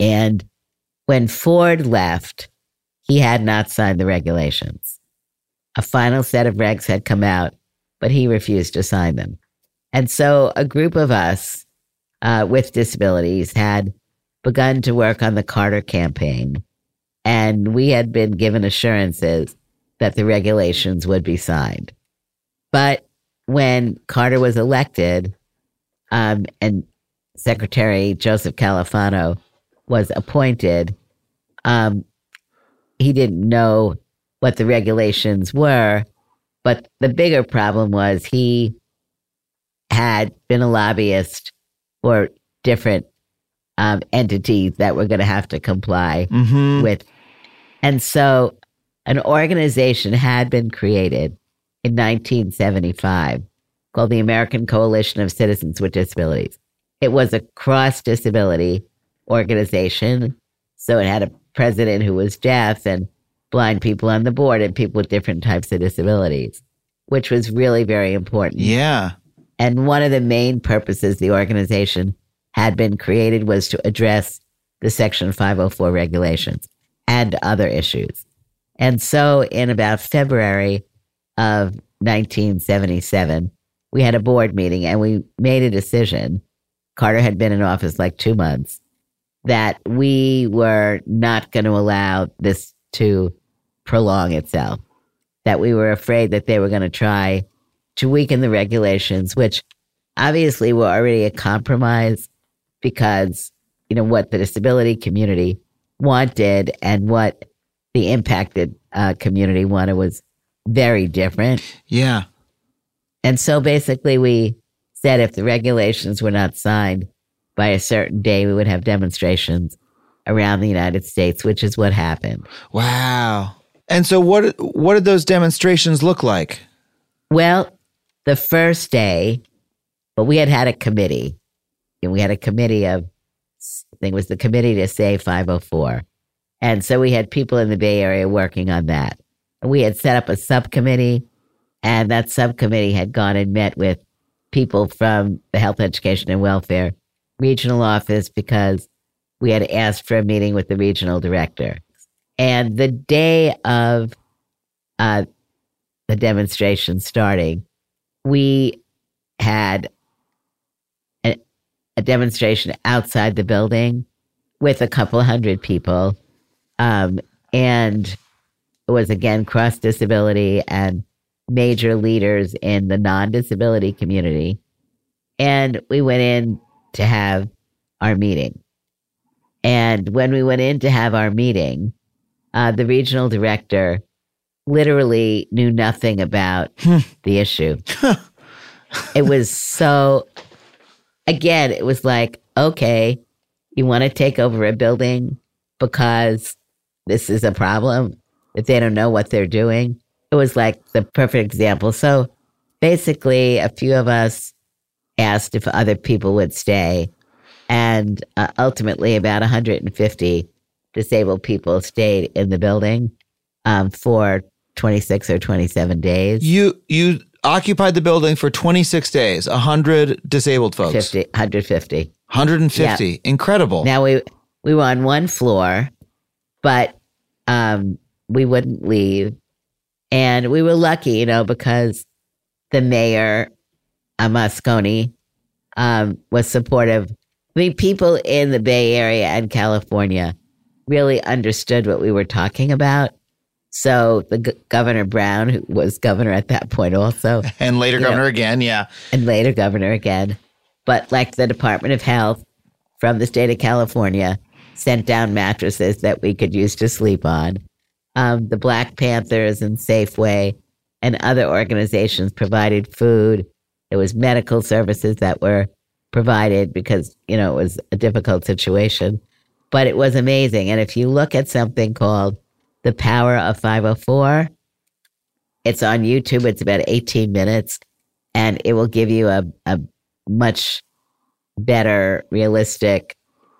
And when Ford left, he had not signed the regulations. A final set of regs had come out, but he refused to sign them. And so a group of us uh, with disabilities had begun to work on the Carter campaign. And we had been given assurances that the regulations would be signed. But when Carter was elected um, and Secretary Joseph Califano was appointed, um, he didn't know what the regulations were. But the bigger problem was he had been a lobbyist for different um, entities that were going to have to comply Mm-hmm. with. And so an organization had been created in 1975 called the American Coalition of Citizens with Disabilities. It was a cross disability organization. So it had a president who was deaf and blind people on the board and people with different types of disabilities, which was really very important. Yeah. And one of the main purposes the organization had been created was to address the Section 504 regulations and other issues. And so in about February of 1977, we had a board meeting and we made a decision. Carter had been in office like two months that we were not going to allow this to prolong itself, that we were afraid that they were going to try to weaken the regulations, which obviously were already a compromise because, you know, what the disability community wanted and what the impacted uh, community wanted was very different. Yeah. And so basically, we said if the regulations were not signed by a certain day, we would have demonstrations around the United States, which is what happened. Wow. And so what what did those demonstrations look like? Well, the first day, but we had had a committee, and we had a committee of, think it was the committee to save 504. And so we had people in the Bay Area working on that. We had set up a subcommittee, and that subcommittee had gone and met with people from the Health Education and Welfare Regional Office because we had asked for a meeting with the regional director. And the day of uh, the demonstration starting, we had a demonstration outside the building with a couple hundred people. Um, and it was again cross disability and major leaders in the non disability community. And we went in to have our meeting. And when we went in to have our meeting, uh, the regional director literally knew nothing about the issue. it was so, again, it was like, okay, you want to take over a building because this is a problem, if they don't know what they're doing. It was like the perfect example. So basically, a few of us asked if other people would stay. And uh, ultimately, about 150 disabled people stayed in the building um, for 26 or 27 days. You you occupied the building for 26 days, 100 disabled folks. 50, 150. 150. Incredible. Now we we were on one floor, but um, we wouldn't leave, and we were lucky, you know, because the mayor, uh, Moscone, um, was supportive. I mean, people in the Bay Area and California really understood what we were talking about, So the g- Governor Brown, who was governor at that point also, And later governor know. again, yeah. and later governor again, but like the Department of Health from the state of California sent down mattresses that we could use to sleep on. Um, the Black Panthers and Safeway and other organizations provided food. There was medical services that were provided because you know it was a difficult situation, but it was amazing. And if you look at something called "The Power of 504," it's on YouTube. It's about 18 minutes, and it will give you a, a much better, realistic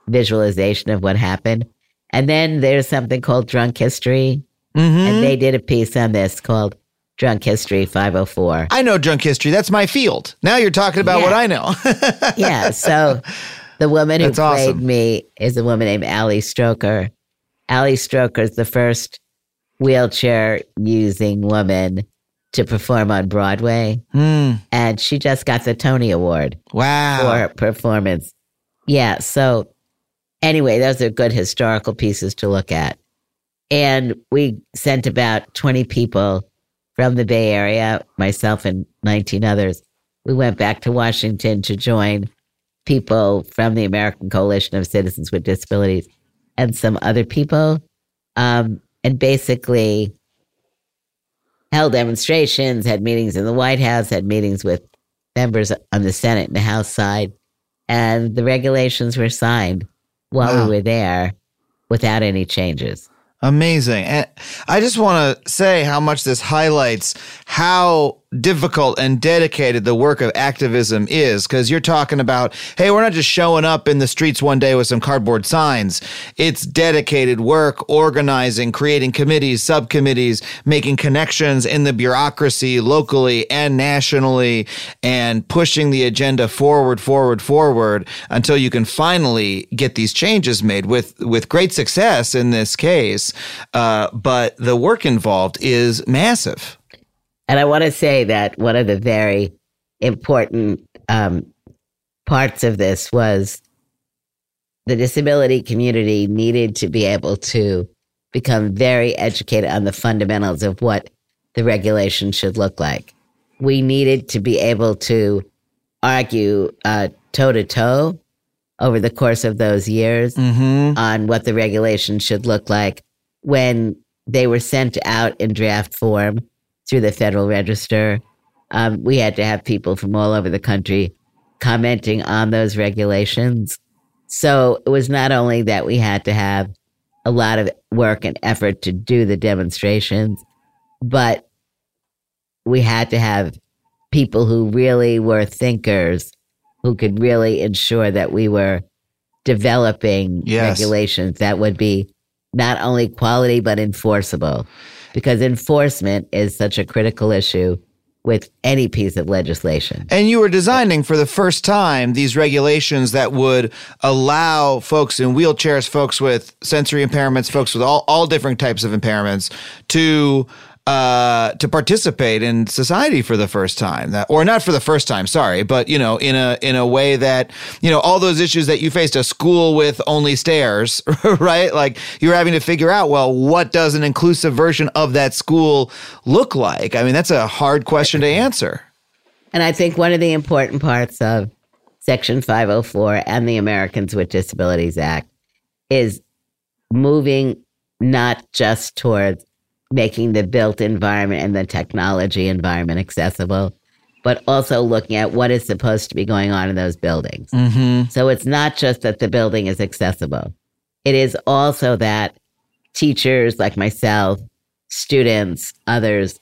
visualization of what happened. And then there's something called Drunk History, Mm-hmm. and they did a piece on this called Drunk History 504. I know drunk history. That's my field. Now you're talking about Yeah. what I know. yeah. So the woman who That's played awesome. me is a woman named Ali Stroker. Ali Stroker is the first wheelchair using woman to perform on Broadway. Hmm. And she just got the Tony Award Wow. for performance. Yeah. So anyway, those are good historical pieces to look at. And we sent about 20 people from the Bay Area, myself and 19 others. We went back to Washington to join people from the American Coalition of Citizens with Disabilities and some other people. Um, and basically held demonstrations, had meetings in the White House, had meetings with members on the Senate and the House side. And the regulations were signed while Wow. we were there without any changes. Amazing. And I just want to say how much this highlights how difficult and dedicated the work of activism is. Because you're talking about, hey, we're not just showing up in the streets one day with some cardboard signs. It's dedicated work, organizing, creating committees, subcommittees, making connections in the bureaucracy locally and nationally, and pushing the agenda forward, forward, forward until you can finally get these changes made with, with great success in this case. Uh, but the work involved is massive. And I want to say that one of the very important um, parts of this was the disability community needed to be able to become very educated on the fundamentals of what the regulation should look like. We needed to be able to argue toe to toe over the course of those years Mm-hmm. on what the regulation should look like when they were sent out in draft form through the Federal Register. Um, we had to have people from all over the country commenting on those regulations. So it was not only that we had to have a lot of work and effort to do the demonstrations, but we had to have people who really were thinkers who could really ensure that we were developing Yes. regulations that would be not only quality but enforceable because enforcement is such a critical issue with any piece of legislation. And you were designing for the first time these regulations that would allow folks in wheelchairs, folks with sensory impairments, folks with all, all different types of impairments to uh, to participate in society for the first time, that, or not for the first time, sorry, but you know, in a in a way that you know all those issues that you faced, a school with only stairs, right? Like you're having to figure out, well, what does an inclusive version of that school look like? I mean, that's a hard question to answer. And I think one of the important parts of Section 504 and the Americans with Disabilities Act is moving not just towards making the built environment and the technology environment accessible, but also looking at what is supposed to be going on in those buildings. Mm-hmm. So it's not just that the building is accessible, it is also that teachers like myself, students, others,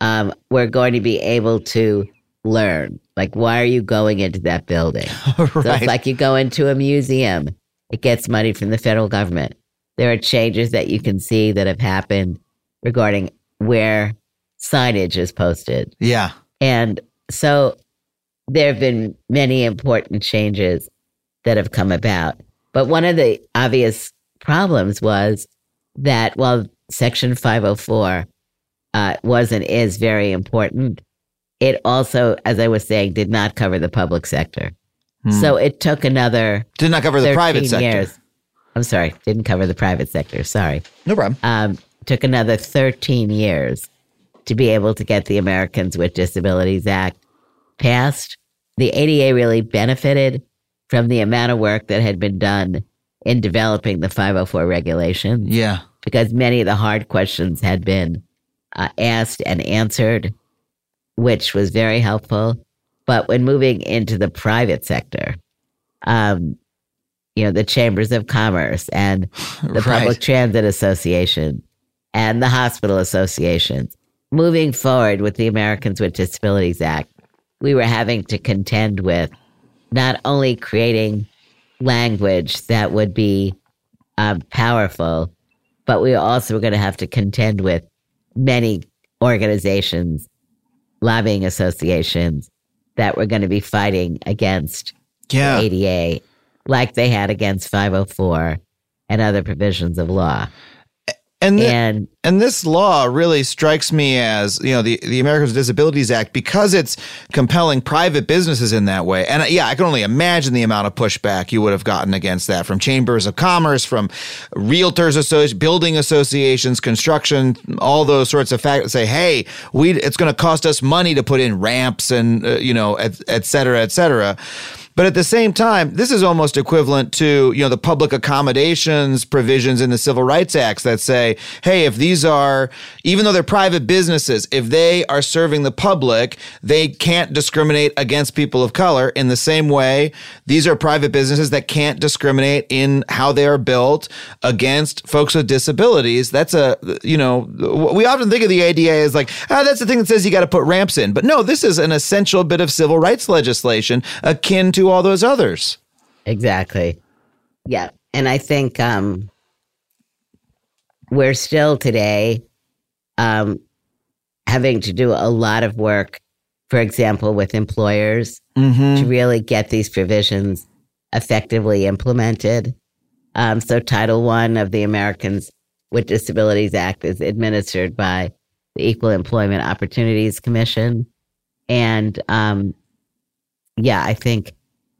um, we're going to be able to learn. Like, why are you going into that building? So it's like you go into a museum, it gets money from the federal government. There are changes that you can see that have happened regarding where signage is posted. yeah. And so there have been many important changes that have come about. But one of the obvious problems was that while Section 504 uh, was and is very important, it also, as I was saying, did not cover the public sector. Hmm. So it took another Did not cover the 13 private sector. years. I'm sorry, didn't cover the private sector. Sorry. No problem. Um, took another 13 years to be able to get the Americans with Disabilities Act passed. The ADA really benefited from the amount of work that had been done in developing the 504 regulations. Yeah. Because many of the hard questions had been uh, asked and answered, which was very helpful. But when moving into the private sector, um, you know, the chambers of commerce and the Right. public transit association and the hospital associations, moving forward with the Americans with Disabilities Act, we were having to contend with not only creating language that would be um, powerful, but we also were going to have to contend with many organizations, lobbying associations that were going to be fighting against Yeah. the ADA like they had against 504 and other provisions of law. And, thi- And and this law really strikes me as you know the the Americans with Disabilities Act because it's compelling private businesses in that way. And uh, yeah, I can only imagine the amount of pushback you would have gotten against that from chambers of commerce, from realtors, associ- building associations, construction, all those sorts of factors. Say, hey, we it's going to cost us money to put in ramps and uh, you know et, et cetera, et cetera. But at the same time, this is almost equivalent to, you know, the public accommodations provisions in the Civil Rights Acts that say, hey, if these are, even though they're private businesses, if they are serving the public, they can't discriminate against people of color in the same way. These are private businesses that can't discriminate in how they are built against folks with disabilities. That's a, you know, we often think of the ADA as like, ah, that's the thing that says you got to put ramps in. But no, this is an essential bit of civil rights legislation akin to all those others. Exactly. Yeah. And I think um, we're still today um, having to do a lot of work, for example, with employers Mm-hmm. to really get these provisions effectively implemented. Um, so, Title One of the Americans with Disabilities Act is administered by the Equal Employment Opportunities Commission. And um, yeah, I think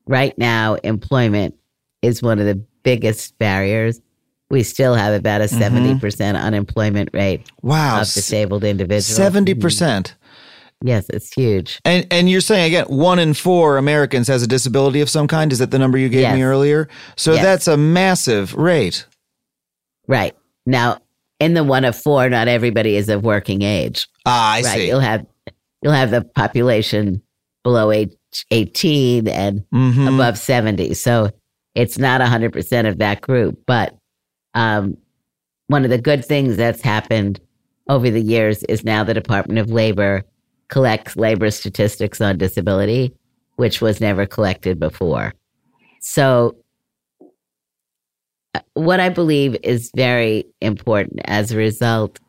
right now employment is one of the biggest barriers. We still have about a Mhm. 70% unemployment rate Wow. of disabled individuals. 70%. Yes, it's huge. And and you're saying again, one in four Americans has a disability of some kind. Is that the number you gave me earlier? So Yes. that's a massive rate. Right. Now, in the one of four, not everybody is of working age. Ah, I right. see. You'll have you'll have the population below age 18 and Mhm. above 70. So it's not 100% of that group. But um, one of the good things that's happened over the years is now the Department of Labor collects labor statistics on disability, which was never collected before. So, uh, what I believe is very important as a result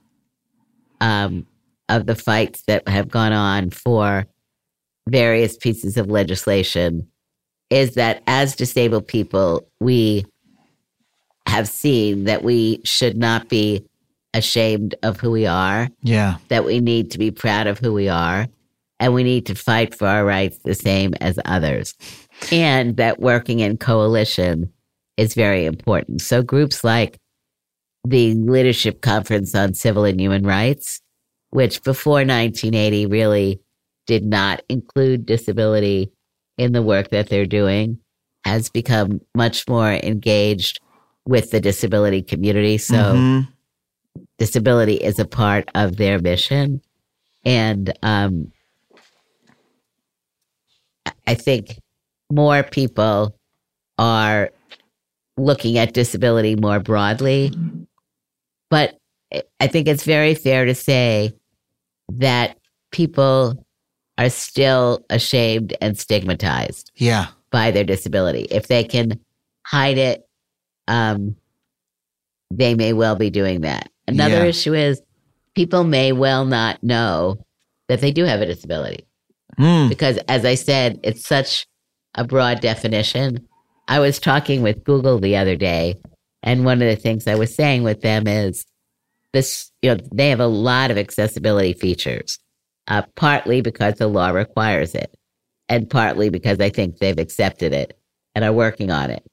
um, of the fights that have gone on for various pieces of legislation is that as disabled people, we have seen that we should not be ashamed of who we are, Yeah. that we need to be proud of who we are, and we need to fight for our rights the same as others. And that working in coalition is very important. So groups like the Leadership Conference on Civil and Human Rights, which before 1980 really did not include disability in the work that they're doing, has become much more engaged with the disability community. So Mhm. disability is a part of their mission. And um, I- think more people are looking at disability more broadly. But I think it's very fair to say that people are still ashamed and stigmatized Yeah. by their disability. If they can hide it, um, they may well be doing that. Another Yeah. issue is people may well not know that they do have a disability Hmm. because, as I said, it's such a broad definition. I was talking with Google the other day, and one of the things I was saying with them is this: you know, they have a lot of accessibility features, uh, partly because the law requires it, and partly because I think they've accepted it and are working on it.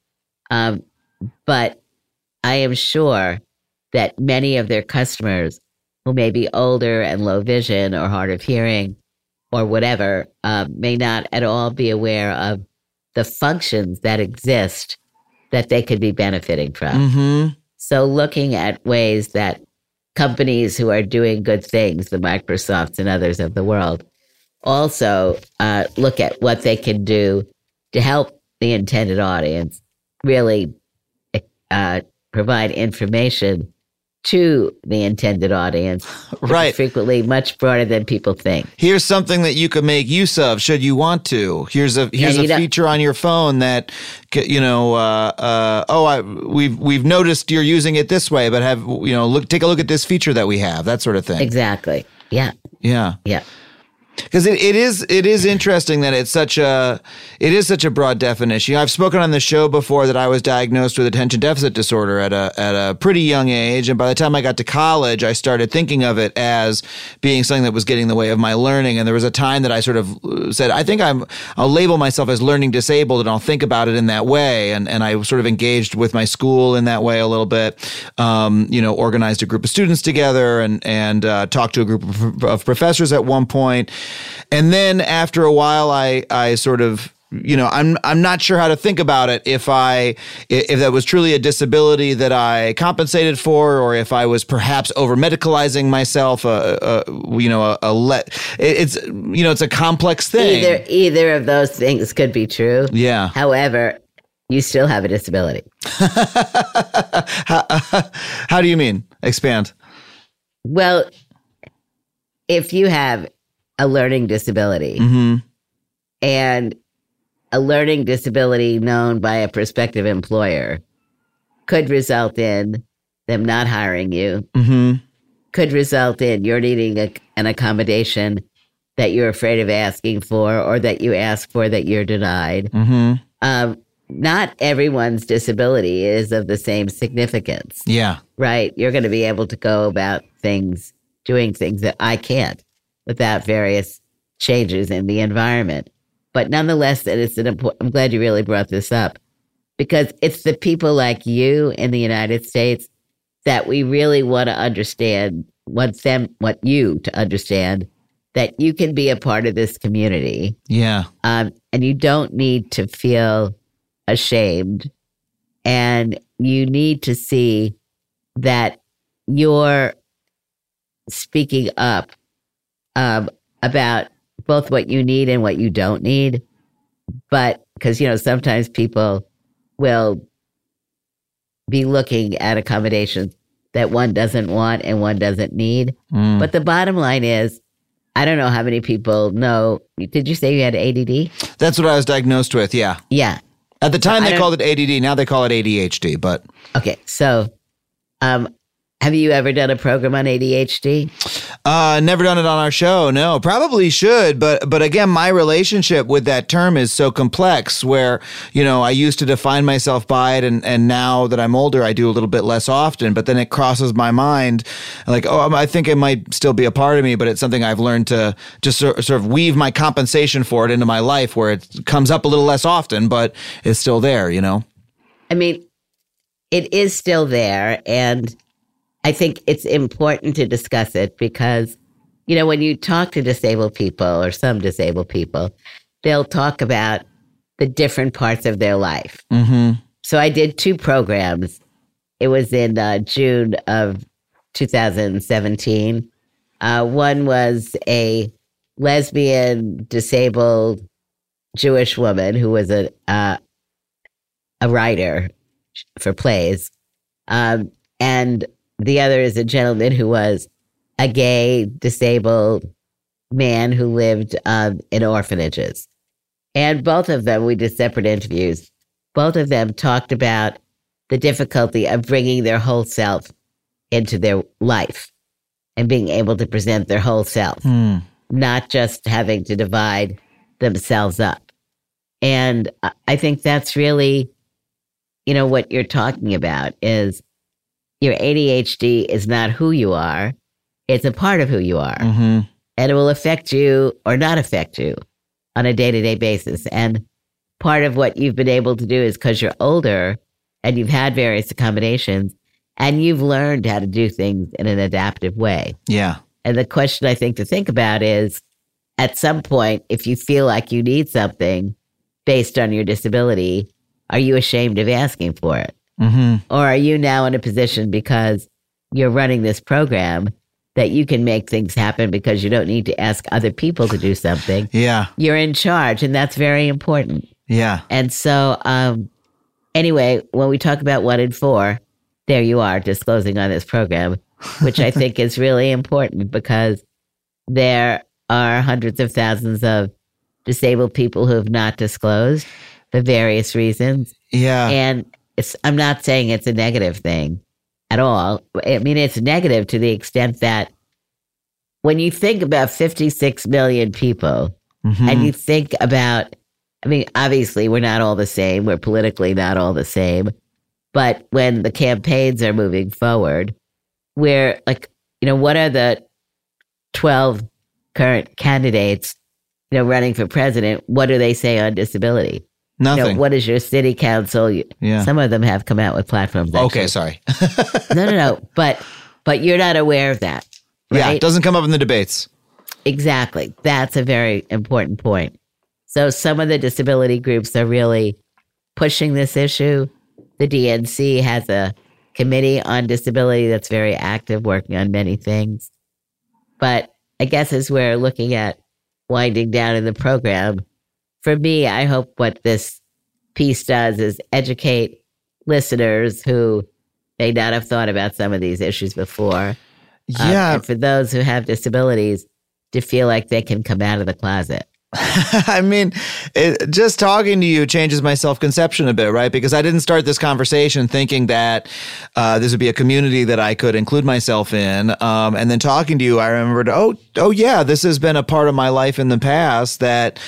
Um, but I am sure that many of their customers who may be older and low vision or hard of hearing or whatever uh, may not at all be aware of the functions that exist that they could be benefiting from. Mm-hmm. So, looking at ways that companies who are doing good things, the Microsofts and others of the world, also uh, look at what they can do to help the intended audience really uh, provide information to the intended audience. Right. Frequently much broader than people think. Here's something that you could make use of should you want to. Here's a here's a feature on your phone that you know. Uh, uh, oh, I, we've we've noticed you're using it this way, but have you know look take a look at this feature that we have that sort of thing. Exactly. Yeah. Yeah. Yeah. Because it, it is it is interesting that it's such a it is such a broad definition. I've spoken on the show before that I was diagnosed with attention deficit disorder at a at a pretty young age, and by the time I got to college, I started thinking of it as being something that was getting in the way of my learning. And there was a time that I sort of uh, said, I think I'm I'll label myself as learning disabled, and I'll think about it in that way. And and I sort of engaged with my school in that way a little bit. Um, you know, organized a group of students together and and uh, talked to a group of, of professors at one point. And then after a while, I I sort of you know I'm I'm not sure how to think about it if I if that was truly a disability that I compensated for or if I was perhaps over medicalizing myself uh, uh, you know a, a let it's you know it's a complex thing Either either of those things could be true. yeah However, you still have a disability. how, how do you mean expand Well, if you have a learning disability mm-hmm. and a learning disability known by a prospective employer could result in them not hiring you, Mm-hmm. could result in you're needing a, an accommodation that you're afraid of asking for or that you ask for that you're denied. Mm-hmm. Um, not everyone's disability is of the same significance. yeah right? You're going to be able to go about things, doing things that I can't without various changes in the environment. But nonetheless, that it's an important, I'm glad you really brought this up because it's the people like you in the United States that we really want to understand, want them, want you to understand that you can be a part of this community. Yeah. Um, and you don't need to feel ashamed. And you need to see that you're speaking up um, about both what you need and what you don't need. But because you know sometimes people will be looking at accommodations that one doesn't want and one doesn't need. Mm. but the bottom line is i don't know how many people know. Did you say you had add that's what I was diagnosed with yeah. Yeah. At the time I they called it ADD now they call it ADHD but Okay, so um, have you ever done a program on ADHD? Uh, never done it on our show. No, probably should, but but again, my relationship with that term is so complex. Where you know I used to define myself by it, and and now that I'm older, I do a little bit less often. But then it crosses my mind, like oh, I think it might still be a part of me, but it's something I've learned to just sort sort of weave my compensation for it into my life, where it comes up a little less often, but it's still there. You know. I mean, it is still there, and I think it's important to discuss it because, you know, when you talk to disabled people or some disabled people, they'll talk about the different parts of their life. Mm-hmm. So I did two programs. It was in uh, June of 2017. Uh, one was a lesbian, disabled Jewish woman who was a uh, a writer for plays, um, and the other is a gentleman who was a gay, disabled man who lived um, in orphanages. And both of them, we did separate interviews. Both of them talked about the difficulty of bringing their whole self into their life and being able to present their whole self, Hmm. not just having to divide themselves up. And I think that's really, you know, what you're talking about is your ADHD is not who you are. It's a part of who you are Mm-hmm. and it will affect you or not affect you on a day to day basis. And part of what you've been able to do is because you're older and you've had various accommodations, and you've learned how to do things in an adaptive way. Yeah. And the question I think to think about is at some point, if you feel like you need something based on your disability, are you ashamed of asking for it? Mm-hmm. Or are you now in a position because you're running this program that you can make things happen because you don't need to ask other people to do something? Yeah. You're in charge, and that's very important. Yeah. And so, um, anyway, when we talk about one in four, there you are disclosing on this program, which I think is really important because there are hundreds of thousands of disabled people who have not disclosed for various reasons. Yeah. And it's, I'm not saying it's a negative thing at all. I mean, it's negative to the extent that when you think about 56 million people Mhm. and you think about, I mean, obviously, we're not all the same. We're politically not all the same. But when the campaigns are moving forward, we're like, you know, what are the 12 current candidates, you know, running for president? What do they say on disability? Know, what is your city council? Yeah. Some of them have come out with platforms. Okay, sorry. no, no, no. But but you're not aware of that, Yeah, it doesn't come up in the debates. exactly. That's a very important point. So some of the disability groups are really pushing this issue. The DNC has a committee on disability that's very active, working on many things. But I guess as we're looking at winding down in the program, for me, I hope what this piece does is educate listeners who may not have thought about some of these issues before. Um, Yeah. and for those who have disabilities to feel like they can come out of the closet. I mean, it, just talking to you changes my self conception a bit, right? Because I didn't start this conversation thinking that uh, this would be a community that I could include myself in. Um, and then talking to you, I remembered, oh, oh yeah, this has been a part of my life in the past that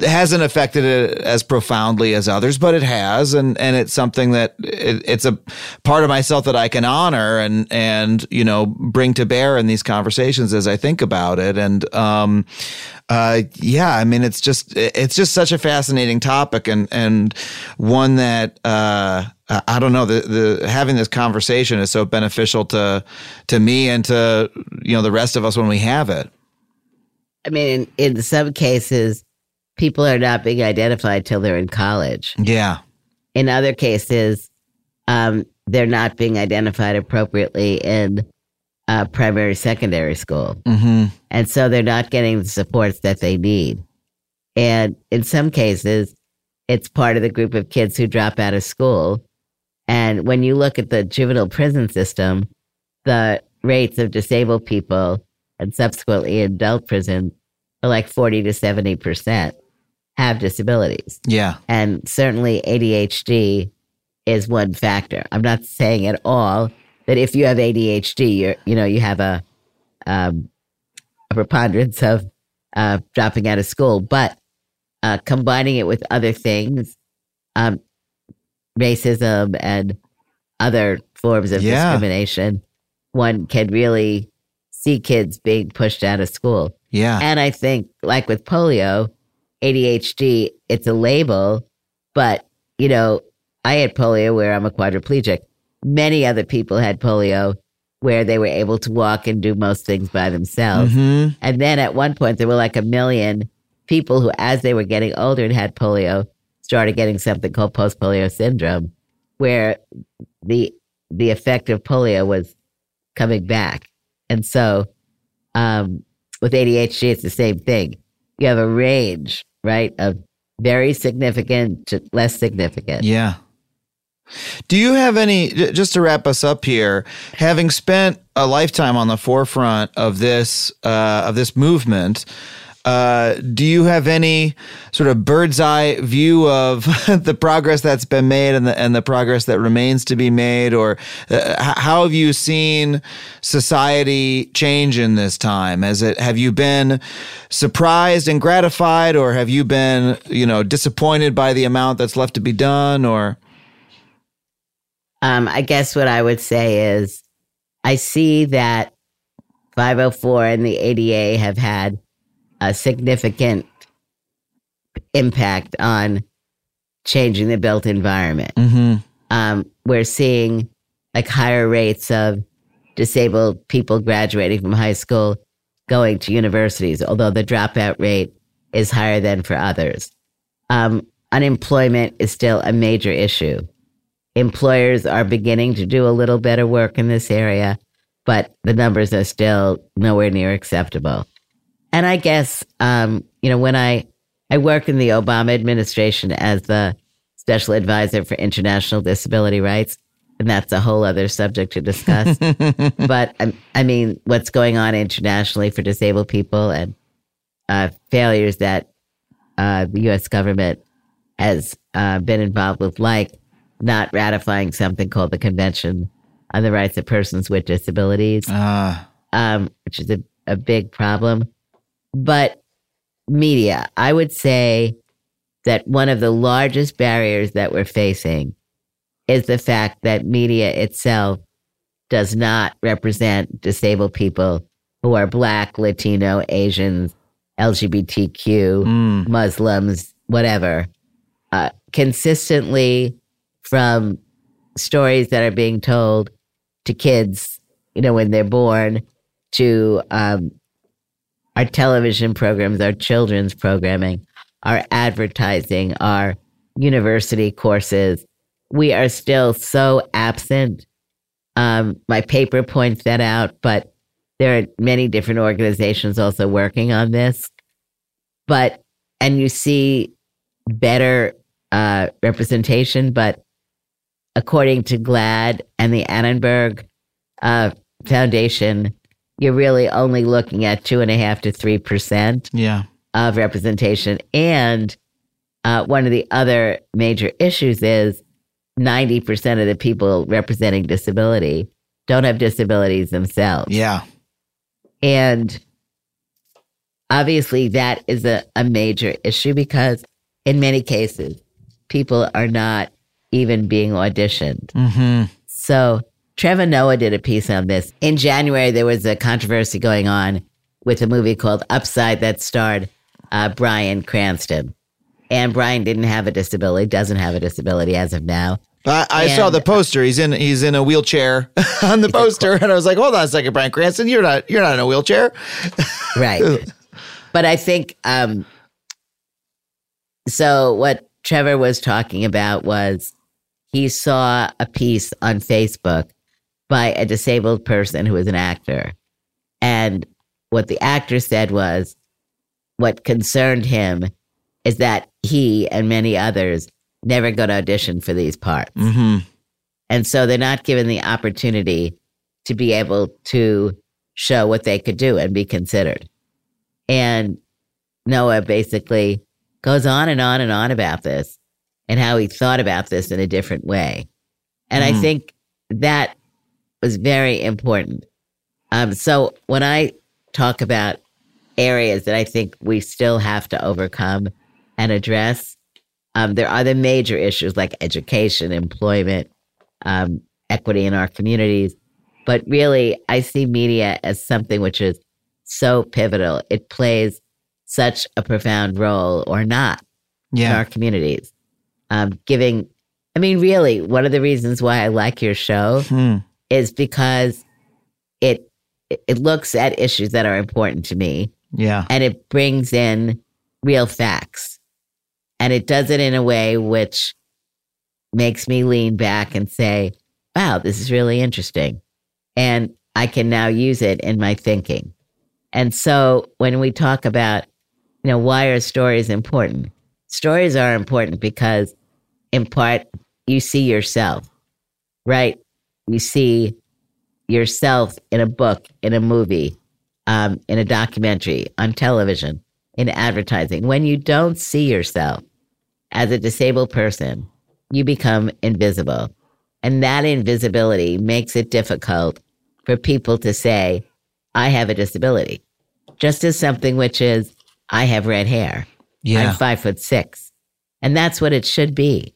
hasn't affected it as profoundly as others, but it has, and and it's something that it, it's a part of myself that I can honor and and you know bring to bear in these conversations as I think about it. And um, uh, yeah, I mean, it's just it's just such a fascinating topic and and one that uh, I don't know the the having this conversation is so beneficial to to me and to you know the rest of us when we have it. I mean, in, in some cases, people are not being identified till they're in college. Yeah, In other cases, um, they're not being identified appropriately in uh, primary, secondary school. hmm And so they're not getting the supports that they need. And in some cases, it's part of the group of kids who drop out of school. And when you look at the juvenile prison system, the rates of disabled people and subsequently adult prison are like 40 to 70% have disabilities. yeah, And certainly ADHD is one factor. I'm not saying at all that if you have ADHD, you're, you know, you have a, um, a preponderance of uh, dropping out of school, but uh, combining it with other things, um, racism and other forms of Yeah. discrimination, one can really see kids being pushed out of school. yeah, And I think, like with polio, ADHD, it's a label, but, you know, I had polio where I'm a quadriplegic. Many other people had polio where they were able to walk and do most things by themselves. hmm And then at one point, there were like a million people who, as they were getting older and had polio, started getting something called post polio syndrome, where the the effect of polio was coming back. And so, um, with ADHD, it's the same thing. You have a range, right, of very significant to less significant. Yeah. Do you have any, just to wrap us up here, having spent a lifetime on the forefront of this, uh, of this movement, uh, do you have any sort of bird's eye view of the progress that's been made and the and the progress that remains to be made, or uh, how have you seen society change in this time? Has it have you been surprised and gratified, or have you been you know disappointed by the amount that's left to be done, or Um, I guess what I would say is I see that 504 and the ADA have had a significant impact on changing the built environment. mm-hmm. Um, we're seeing like higher rates of disabled people graduating from high school going to universities, although the dropout rate is higher than for others. Um, unemployment is still a major issue. Employers are beginning to do a little better work in this area, but the numbers are still nowhere near acceptable. And I guess, um, you know, when I, I work in the Obama administration as the special advisor for international disability rights, and that's a whole other subject to discuss. but um, I mean, what's going on internationally for disabled people and uh, failures that uh, the U.S. government has uh, been involved with, like not ratifying something called the Convention on the Rights of Persons with Disabilities, um, which is a, a big problem. But media, I would say that one of the largest barriers that we're facing is the fact that media itself does not represent disabled people who are Black, Latino, Asians, LGBTQ, mm. Muslims, whatever. Uh, consistently from stories that are being told to kids, you know, when they're born, to um, our television programs, our children's programming, our advertising, our university courses, we are still so absent. Um, my paper points that out, but there are many different organizations also working on this. But, and you see better uh, representation, but according to GLAAD and the Annenberg uh, Foundation, you're really only looking at two and a half to three percent yeah. of representation. And uh, one of the other major issues is 90% of the people representing disability don't have disabilities themselves. Yeah. And obviously, that is a, a major issue because in many cases, people are not even being auditioned. Mm-hmm. So, Trevor Noah did a piece on this. In January, there was a controversy going on with a movie called Upside that starred uh, Bryan Cranston and Bryan didn't have a disability, doesn't have a disability as of now. I, I saw the poster. He's in he's in a wheelchair on the poster, and I was like, "Hold on a second, Bryan Cranston, you're not you're not in a wheelchair." right. But I think um, so. What Trevor was talking about was he saw a piece on Facebook by a disabled person who was an actor, and what the actor said was what concerned him is that he and many others never go to audition for these parts. Mm-hmm. And so they're not given the opportunity to be able to show what they could do and be considered. And Noah basically goes on and on and on about this and how he thought about this in a different way. And mm. I mm-hmm. think that was very important. Um, so when I talk about areas that I think we still have to overcome and address, um, there are the major issues like education, employment, um, equity in our communities. But really, I see media as something which is so pivotal. It plays such a profound role or not yeah. in our communities. Um, giving, I mean, really, one of the reasons why I like your show hmm. Is because it it looks at issues that are important to me. Yeah. And it brings in real facts. And it does it in a way which makes me lean back and say, wow, this is really interesting. And I can now use it in my thinking. And so when we talk about, you know, why are stories important? Stories are important because, in part, you see yourself, right? You see yourself in a book, in a movie, um, in a documentary, on television, in advertising. When you don't see yourself, as a disabled person, you become invisible. And that invisibility makes it difficult for people to say, I have a disability. Just as something which is, I have red hair. Yeah. I'm five foot six. And that's what it should be.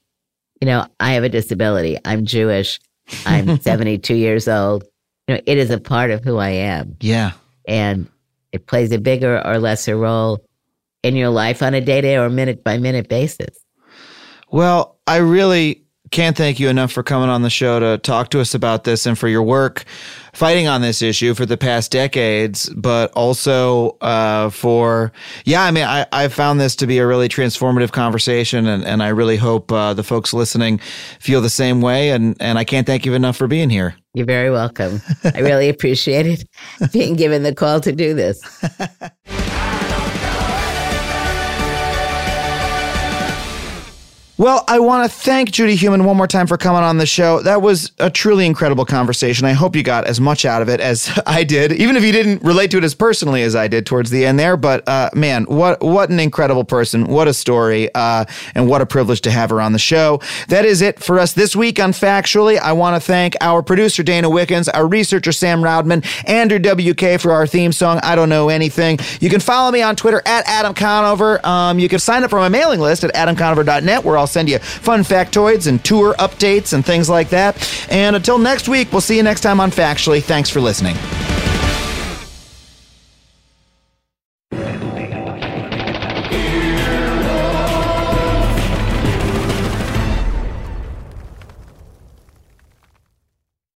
You know, I have a disability. I'm Jewish. I'm 72 years old. You know, it is a part of who I am. Yeah. And it plays a bigger or lesser role in your life on a day to day or minute by minute basis. Well, I really can't thank you enough for coming on the show to talk to us about this and for your work fighting on this issue for the past decades, but also uh, for, yeah, I mean, I, I found this to be a really transformative conversation, and, and I really hope uh, the folks listening feel the same way. And, and I can't thank you enough for being here. You're very welcome. I really appreciate it being given the call to do this. Well, I want to thank Judy Heumann one more time for coming on the show. That was a truly incredible conversation. I hope you got as much out of it as I did, even if you didn't relate to it as personally as I did towards the end there. But uh, man, what what an incredible person! What a story, uh, and what a privilege to have her on the show. That is it for us this week on Factually. I want to thank our producer Dana Wickens, our researcher Sam Roudman, Andrew WK for our theme song. I don't know anything. You can follow me on Twitter at Adam Conover. Um, you can sign up for my mailing list at adamconover.net, where I'll I'll send you fun factoids and tour updates and things like that. And until next week, we'll see you next time on Factually. Thanks for listening.